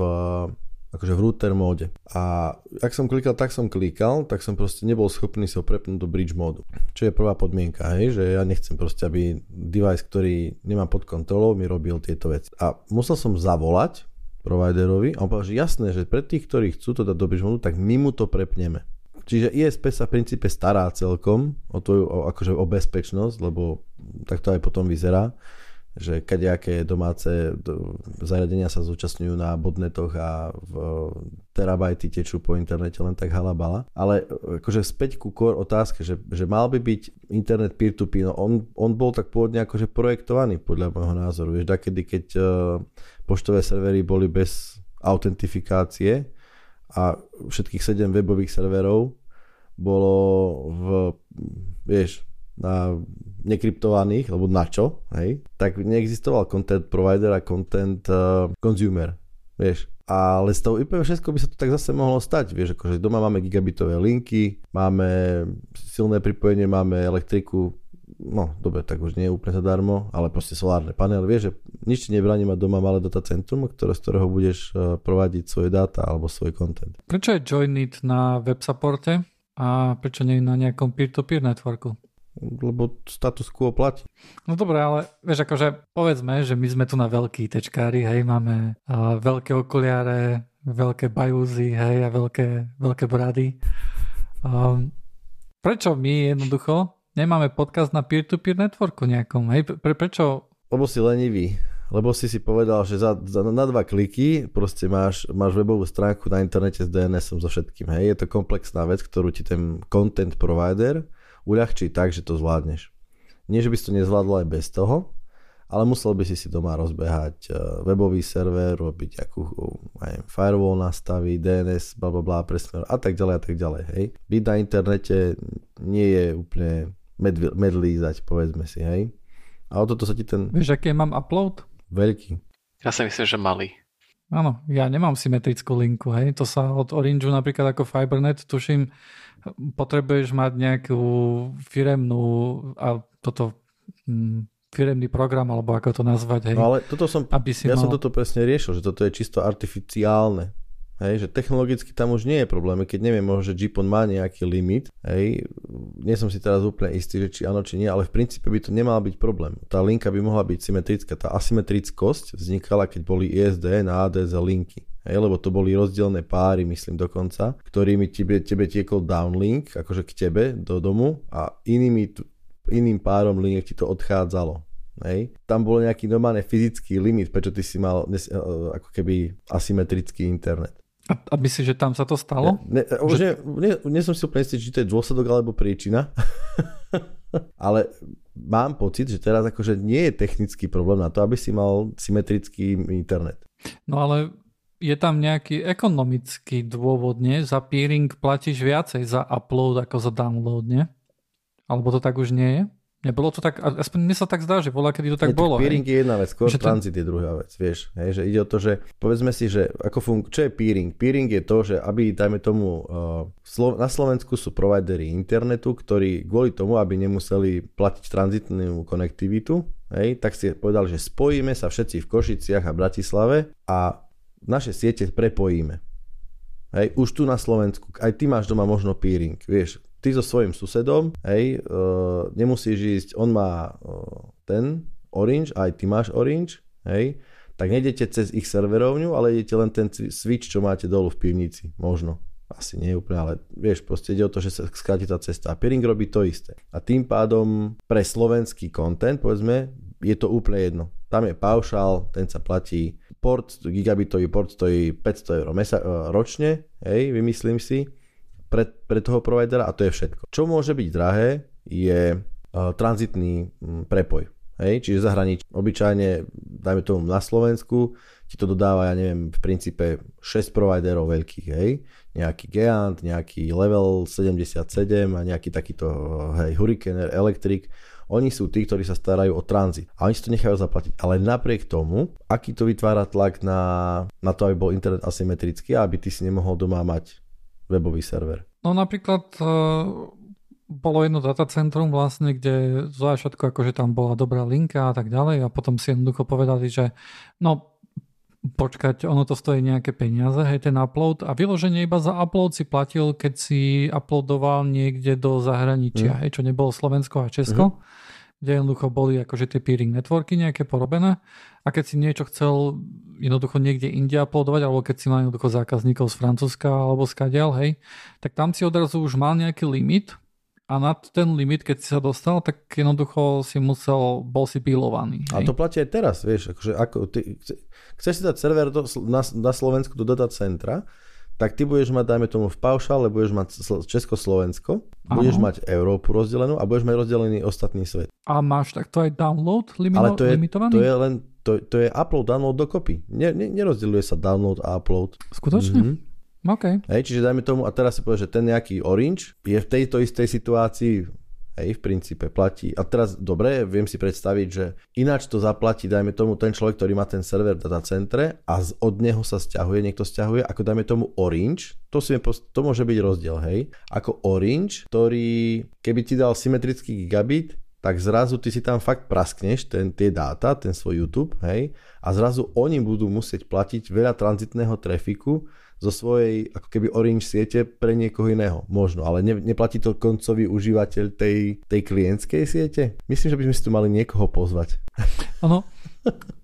akože v router móde. A ak som klikal, tak som klikal, tak som proste nebol schopný sa prepnúť do bridge módu. Čo je prvá podmienka, hej, že ja nechcem proste, aby device, ktorý nemám pod kontrolou, mi robil tieto veci. A musel som zavolať providerovi a on povedal, že jasné, že pre tých, ktorí chcú to dať do bridge módu, tak my mu to prepneme. Čiže ISP sa v princípe stará celkom o, tvoju, o, akože o bezpečnosť, lebo tak to aj potom vyzerá že kadejaké domáce zariadenia sa zúčastňujú na bodnetoch a v terabajty tečú po internete len tak halabala. Ale akože späť ku core otázke, že, že mal by byť internet peer-to-peer, no on, on bol tak pôvodne akože projektovaný podľa môjho názoru. Vieš, dakedy, keď uh, poštové servery boli bez autentifikácie a všetkých 7 webových serverov bolo v, vieš, na nekryptovaných, lebo na čo, hej, tak neexistoval content provider a content uh, consumer, vieš. Ale s tou IPv6 by sa to tak zase mohlo stať, vieš, akože doma máme gigabitové linky, máme silné pripojenie, máme elektriku, no dobre, tak už nie je úplne zadarmo, ale proste solárne panely, vieš, že nič nebráni mať doma malé datacentrum, ktoré, z ktorého budeš uh, provadiť svoje dáta alebo svoj content. Prečo je Joinit na web supporte a prečo nie na nejakom peer-to-peer networku? Lebo status quo platí. No dobre, ale vieš, akože povedzme, že my sme tu na veľký tečkári, hej, máme uh, veľké okuliare, veľké bajúzy, hej, a veľké, veľké brady. Um, prečo my jednoducho nemáme podcast na peer-to-peer networku nejakom, hej, pre, prečo? Lebo si lenivý, lebo si si povedal, že za, za, na dva kliky proste máš, máš webovú stránku na internete s DNSom so všetkým, hej, je to komplexná vec, ktorú ti ten content provider uľahčí tak, že to zvládneš. Nie, že by si to nezvládol aj bez toho, ale musel by si si doma rozbehať eh, webový server, robiť akú aj firewall nastaviť, DNS, bla bla bla, presmer a tak ďalej a tak ďalej. Hej. Byť na internete nie je úplne med, medlízať, povedzme si, hej. A o toto sa ti ten... Vieš, aký mám upload? Veľký. Ja si myslím, že malý. Áno, ja nemám symetrickú linku, hej. To sa od Orange napríklad ako Fibernet, tuším, potrebuješ mať nejakú firemnú a toto hm, firemný program, alebo ako to nazvať. Hej, no ale toto som, aby si ja mal... som toto presne riešil, že toto je čisto artificiálne. Hej, že technologicky tam už nie je problém, keď neviem, že Jeepon má nejaký limit, hej, nie som si teraz úplne istý, že či áno, či nie, ale v princípe by to nemal byť problém. Tá linka by mohla byť symetrická. Tá asymetrickosť vznikala, keď boli ISDN a ADZ linky. Hej, lebo to boli rozdielne páry, myslím dokonca, ktorými tebe, tebe tiekol downlink, akože k tebe do domu a inými, iným párom liniek ti to odchádzalo. Hej. Tam bol nejaký normálne fyzický limit, prečo ty si mal nes, e, ako keby asymetrický internet. A, a myslíš, že tam sa to stalo? Ne, ne, už že... ne, ne, nie som si úplne istý, či to je dôsledok alebo príčina. Ale mám pocit, že teraz akože nie je technický problém na to, aby si mal symetrický internet. No ale je tam nejaký ekonomický dôvod, nie? Za peering platíš viacej za upload ako za download, nie? Alebo to tak už nie je? Nebolo to tak, aspoň mi sa tak zdá, že bola, kedy to tak nie, bolo. Peering hej. je jedna vec, skôr že transit je druhá vec, vieš. Hej, že ide o to, že povedzme si, že ako fun- čo je peering? Peering je to, že aby, dajme tomu, uh, Slo- na Slovensku sú providery internetu, ktorí kvôli tomu, aby nemuseli platiť tranzitnú konektivitu, hej, tak si povedal, že spojíme sa všetci v Košiciach a Bratislave a naše siete prepojíme. Hej, už tu na Slovensku, aj ty máš doma možno peering, vieš, ty so svojím susedom, hej, uh, nemusíš ísť, on má uh, ten Orange, aj ty máš Orange, hej, tak nejdete cez ich serverovňu, ale idete len ten switch, čo máte dolu v pivnici, možno. Asi nie úplne, ale vieš, proste ide o to, že sa skráti tá cesta. A peering robí to isté. A tým pádom pre slovenský content, povedzme, je to úplne jedno. Tam je paušál, ten sa platí port, gigabitový port stojí 500 eur mesa- e, ročne, hej, vymyslím si, pre, pre toho providera a to je všetko. Čo môže byť drahé, je uh, tranzitný prepoj. Hej, čiže zahraničí. Obyčajne, dajme tomu na Slovensku, ti to dodáva, ja neviem, v princípe 6 providerov veľkých, hej. Nejaký Geant, nejaký Level 77 a nejaký takýto, hej, Hurricane Electric oni sú tí, ktorí sa starajú o tranzit a oni si to nechajú zaplatiť. Ale napriek tomu, aký to vytvára tlak na, na to, aby bol internet asymetrický a aby ty si nemohol doma mať webový server. No napríklad uh, bolo jedno datacentrum vlastne, kde za všetko akože tam bola dobrá linka a tak ďalej a potom si jednoducho povedali, že no počkať, ono to stojí nejaké peniaze, hej, ten upload a vyloženie iba za upload si platil, keď si uploadoval niekde do zahraničia, mm. hej, čo nebolo Slovensko a Česko, mm. kde jednoducho boli akože tie peering networky nejaké porobené a keď si niečo chcel jednoducho niekde inde uploadovať, alebo keď si mal jednoducho zákazníkov z Francúzska alebo z Kadial, hej, tak tam si odrazu už mal nejaký limit a nad ten limit, keď si sa dostal, tak jednoducho si musel, bol si pilovaný. A to platí aj teraz, vieš, akože ako ty, chceš si dať server do, na, na Slovensku do datacentra, tak ty budeš mať, dajme tomu v paušale, budeš mať Československo, Aha. budeš mať Európu rozdelenú a budeš mať rozdelený ostatný svet. A máš takto aj download limito- Ale to je, limitovaný? to je len, to, to je upload, download dokopy. Ne, ne, nerozdeľuje sa download a upload. Skutočne? Mm-hmm. Okay. Hej, čiže dajme tomu, a teraz si povie, že ten nejaký orange je v tejto istej situácii, hej, v princípe platí. A teraz, dobre, viem si predstaviť, že ináč to zaplatí, dajme tomu, ten človek, ktorý má ten server v datacentre a od neho sa stiahuje, niekto stiahuje, ako dajme tomu orange, to, si to môže byť rozdiel, hej. Ako orange, ktorý, keby ti dal symetrický gigabit, tak zrazu ty si tam fakt praskneš ten, tie dáta, ten svoj YouTube, hej, a zrazu oni budú musieť platiť veľa tranzitného trafiku zo svojej ako keby orange siete pre niekoho iného. Možno, ale ne, neplatí to koncový užívateľ tej, tej klientskej siete? Myslím, že by sme si tu mali niekoho pozvať. Ono,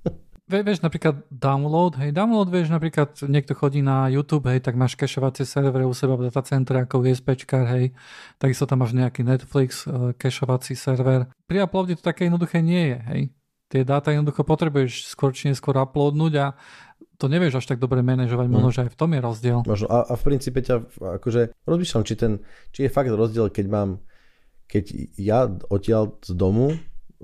vieš napríklad download, hej, download, vieš napríklad niekto chodí na YouTube, hej, tak máš cacheovacie servery u seba v datacentre ako USBčkar, hej, takisto tam máš nejaký Netflix cacheovací server. Pri uploade to také jednoduché nie je, hej. Tie dáta jednoducho potrebuješ skôr či neskôr uploadnúť a to nevieš až tak dobre manažovať, mm. možno, že aj v tom je rozdiel. Možno, a, a v princípe ťa, akože rozmýšľam, či, ten, či je fakt rozdiel, keď mám, keď ja odtiaľ z domu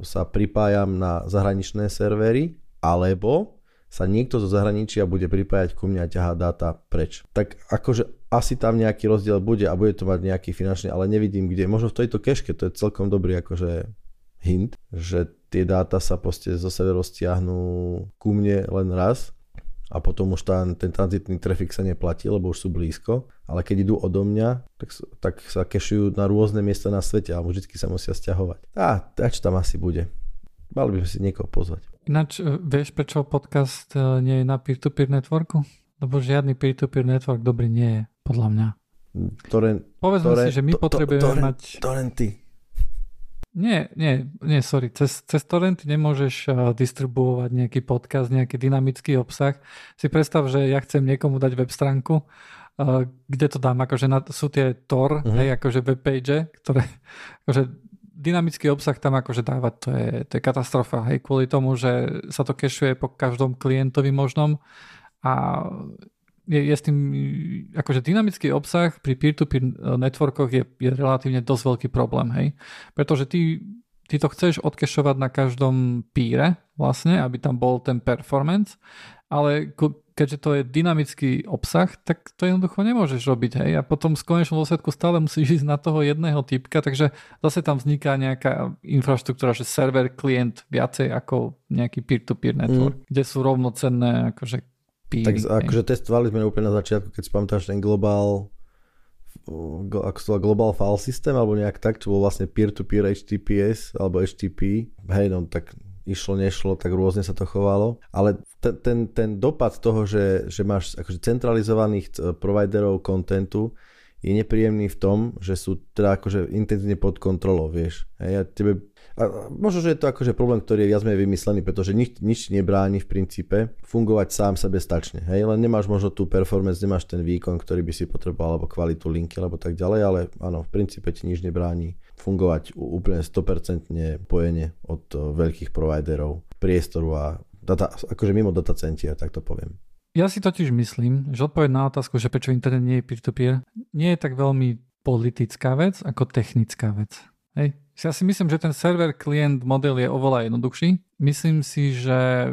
sa pripájam na zahraničné servery alebo sa niekto zo zahraničia bude pripájať ku mňa a ťahá dáta preč. Tak akože asi tam nejaký rozdiel bude a bude to mať nejaký finančný, ale nevidím kde. Možno v tejto keške to je celkom dobrý akože hint, že tie dáta sa proste zo severu stiahnu ku mne len raz a potom už tá, ten tranzitný trafik sa neplatí, lebo už sú blízko, ale keď idú odo mňa, tak, tak sa kešujú na rôzne miesta na svete, alebo vždy sa musia stiahovať. A, čo tam asi bude. Mali by sme si niekoho pozvať. Ináč, e, vieš, prečo podcast e, nie je na peer-to-peer networku? Lebo žiadny peer-to-peer network dobrý nie je, podľa mňa. Torrent, Povedzme torrent, si, že my to, potrebujeme to, torrent, mať... Torrenty. Nie, nie, nie, sorry. Cez, cez torrenty nemôžeš uh, distribuovať nejaký podcast, nejaký dynamický obsah. Si predstav, že ja chcem niekomu dať web stránku, kde to dám, akože na, sú tie Tor, uh-huh. hej, akože webpage, ktoré, akože dynamický obsah tam akože dávať, to je, to je katastrofa, hej, kvôli tomu, že sa to kešuje po každom klientovi možnom a je, je s tým, akože dynamický obsah pri peer-to-peer networkoch je, je relatívne dosť veľký problém, hej, pretože ty, ty to chceš odkešovať na každom píre vlastne, aby tam bol ten performance, ale keďže to je dynamický obsah, tak to jednoducho nemôžeš robiť. Hej? A potom v konečnom dôsledku stále musíš ísť na toho jedného typka, takže zase tam vzniká nejaká infraštruktúra, že server, klient viacej ako nejaký peer-to-peer network, mm. kde sú rovnocenné akože píry. Tak akože testovali sme úplne na začiatku, keď si pamätáš ten global ako sa global file system alebo nejak tak, čo bol vlastne peer-to-peer HTTPS alebo HTTP. Hej, no tak išlo, nešlo, tak rôzne sa to chovalo. Ale ten, ten, ten dopad toho, že, že máš akože centralizovaných e, providerov kontentu, je nepríjemný v tom, že sú teda akože intenzívne pod kontrolou, vieš. Hej, ja tebe, a možno, že je to akože problém, ktorý je viac menej vymyslený, pretože nič, nič nebráni v princípe fungovať sám sebe stačne. Hej, len nemáš možno tú performance, nemáš ten výkon, ktorý by si potreboval, alebo kvalitu linky, alebo tak ďalej, ale áno, v princípe ti nič nebráni fungovať úplne 100% pojenie od eh, veľkých providerov priestoru a data, akože mimo datacentia, tak to poviem. Ja si totiž myslím, že odpoveď na otázku, že prečo internet nie je peer-to-peer, nie je tak veľmi politická vec, ako technická vec. Hej. Ja si myslím, že ten server-klient model je oveľa jednoduchší. Myslím si, že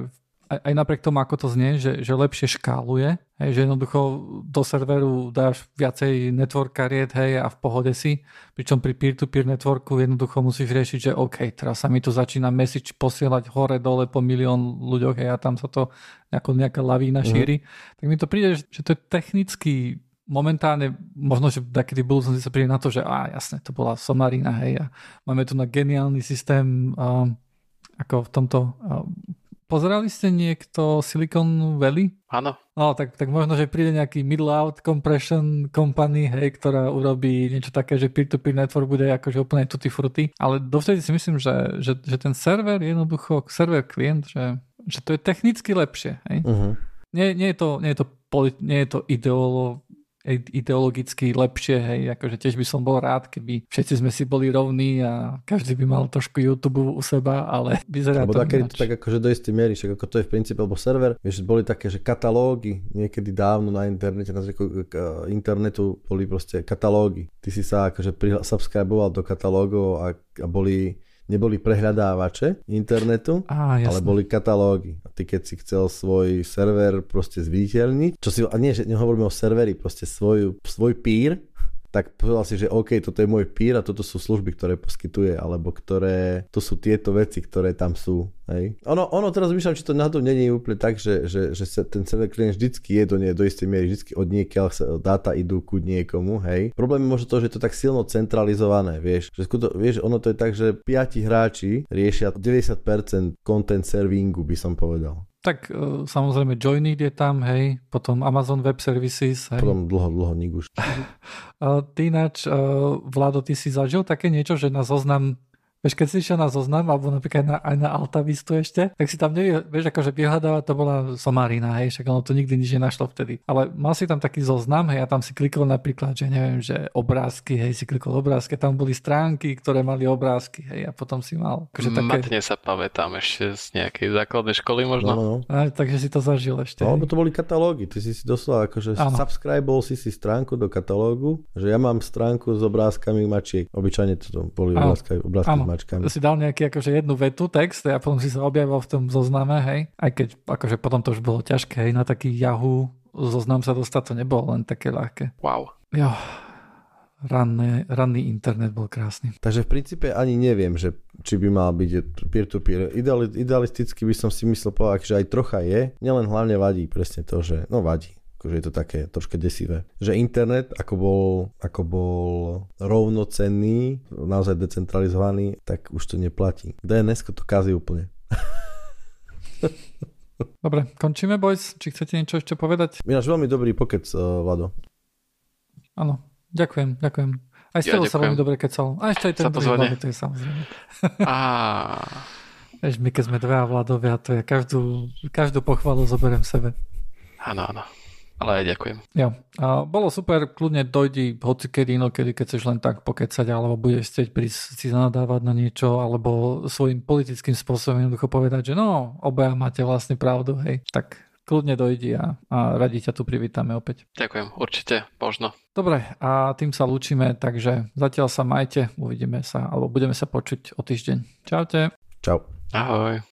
aj, aj napriek tomu, ako to znie, že, že lepšie škáluje, hej, že jednoducho do serveru dáš viacej network kariet, hej, a v pohode si, pričom pri peer-to-peer networku jednoducho musíš riešiť, že OK, teraz sa mi tu začína message posielať hore, dole po milión ľuďoch, hej, a tam sa to ako nejaká lavína mhm. šíri. Mm. Tak mi to príde, že to je technicky momentálne, možno, že takedy budúcnosti sa príde na to, že á, jasne, to bola somarina, hej, a máme tu na geniálny systém uh, ako v tomto uh, Pozerali ste niekto Silicon Valley? Áno. No, tak, tak možno, že príde nejaký middle out compression company, hej, ktorá urobí niečo také, že peer-to-peer network bude akože úplne tutti frutti. Ale dovtedy si myslím, že, že, že ten server, jednoducho server klient, že, že to je technicky lepšie. Hej? Uh-huh. Nie, nie, je to, nie, je to polit, nie je to ideolo, ideologicky lepšie, hej, akože tiež by som bol rád, keby všetci sme si boli rovní a každý by mal trošku YouTube u seba, ale vyzerá lebo to také, tak akože do istej miery, však ako to je v princípe, lebo server, vieš, boli také, že katalógy, niekedy dávno na internete, na internetu boli proste katalógy. Ty si sa akože prihla, subscriboval do katalógov a, a boli neboli prehľadávače internetu, Á, ale boli katalógy. A ty keď si chcel svoj server proste zviditeľniť, čo si, a nie, že nehovoríme o serveri, proste svoj, svoj peer, tak povedal si, že OK, toto je môj pír a toto sú služby, ktoré poskytuje, alebo ktoré, to sú tieto veci, ktoré tam sú. Hej. Ono, ono teraz myšľam, či to na to není úplne tak, že, že, že sa ten server klient vždycky je do, nie, do istej miery, vždycky od niekiaľ sa dáta idú ku niekomu, hej. Problém je možno to, že je to tak silno centralizované, vieš, že skuto, vieš, ono to je tak, že piati hráči riešia 90% content servingu, by som povedal. Tak uh, samozrejme Joinit je tam, hej, potom Amazon Web Services. Hej. Potom dlho, dlho nik už. uh, ty ináč, uh, Vlado, ty si zažil také niečo, že na zoznam Vieš, keď si išiel na zoznam, alebo napríklad na, aj na Altavistu ešte, tak si tam nevie, vieš, akože vyhľadávať to bola somarina, hej, však ono to nikdy nič nenašlo vtedy. Ale mal si tam taký zoznam, hej, a tam si klikol napríklad, že neviem, že obrázky, hej, si klikol obrázky, tam boli stránky, ktoré mali obrázky, hej, a potom si mal. Akože také... Matne sa pamätám ešte z nejakej základnej školy možno. No, no. A, takže si to zažil ešte. No, lebo to boli katalógy, ty si si doslova akože ano. subscribol si si stránku do katalógu, že ja mám stránku s obrázkami mačiek. Obyčajne to boli obrázky, obrázky mačkami. Si dal nejaký akože jednu vetu, text a potom si sa objavil v tom zozname, hej. Aj keď akože potom to už bolo ťažké, hej, na taký Yahoo zoznam sa dostať to nebolo len také ľahké. Wow. Jo, ranné, ranný internet bol krásny. Takže v princípe ani neviem, že či by mal byť peer-to-peer. Ideali, idealisticky by som si myslel povedať, že aj trocha je. Nielen hlavne vadí presne to, že no vadí akože je to také troška desivé. Že internet, ako bol, ako bol rovnocenný, naozaj decentralizovaný, tak už to neplatí. DNS to kazí úplne. Dobre, končíme, boys? Či chcete niečo ešte povedať? Ináč veľmi dobrý pokec, uh, Vlado. Áno, ďakujem, ďakujem. Aj z ja sa veľmi dobre kecal. A ešte aj ten druhý Vlado, to je samozrejme. Á. Vieš, my keď sme dve a Vladovia, to je každú, každú pochvalu zoberiem sebe. Áno, áno. Ale aj ďakujem. Jo. A bolo super, kľudne dojdi hoci kedy, no kedy, keď chceš len tak pokecať, alebo budeš chcieť prísť si zanadávať na niečo, alebo svojim politickým spôsobom jednoducho povedať, že no, obaja máte vlastne pravdu, hej. Tak kľudne dojdi a, a radi ťa tu privítame opäť. Ďakujem, určite, možno. Dobre, a tým sa lúčime, takže zatiaľ sa majte, uvidíme sa, alebo budeme sa počuť o týždeň. Čaute. Čau. Ahoj.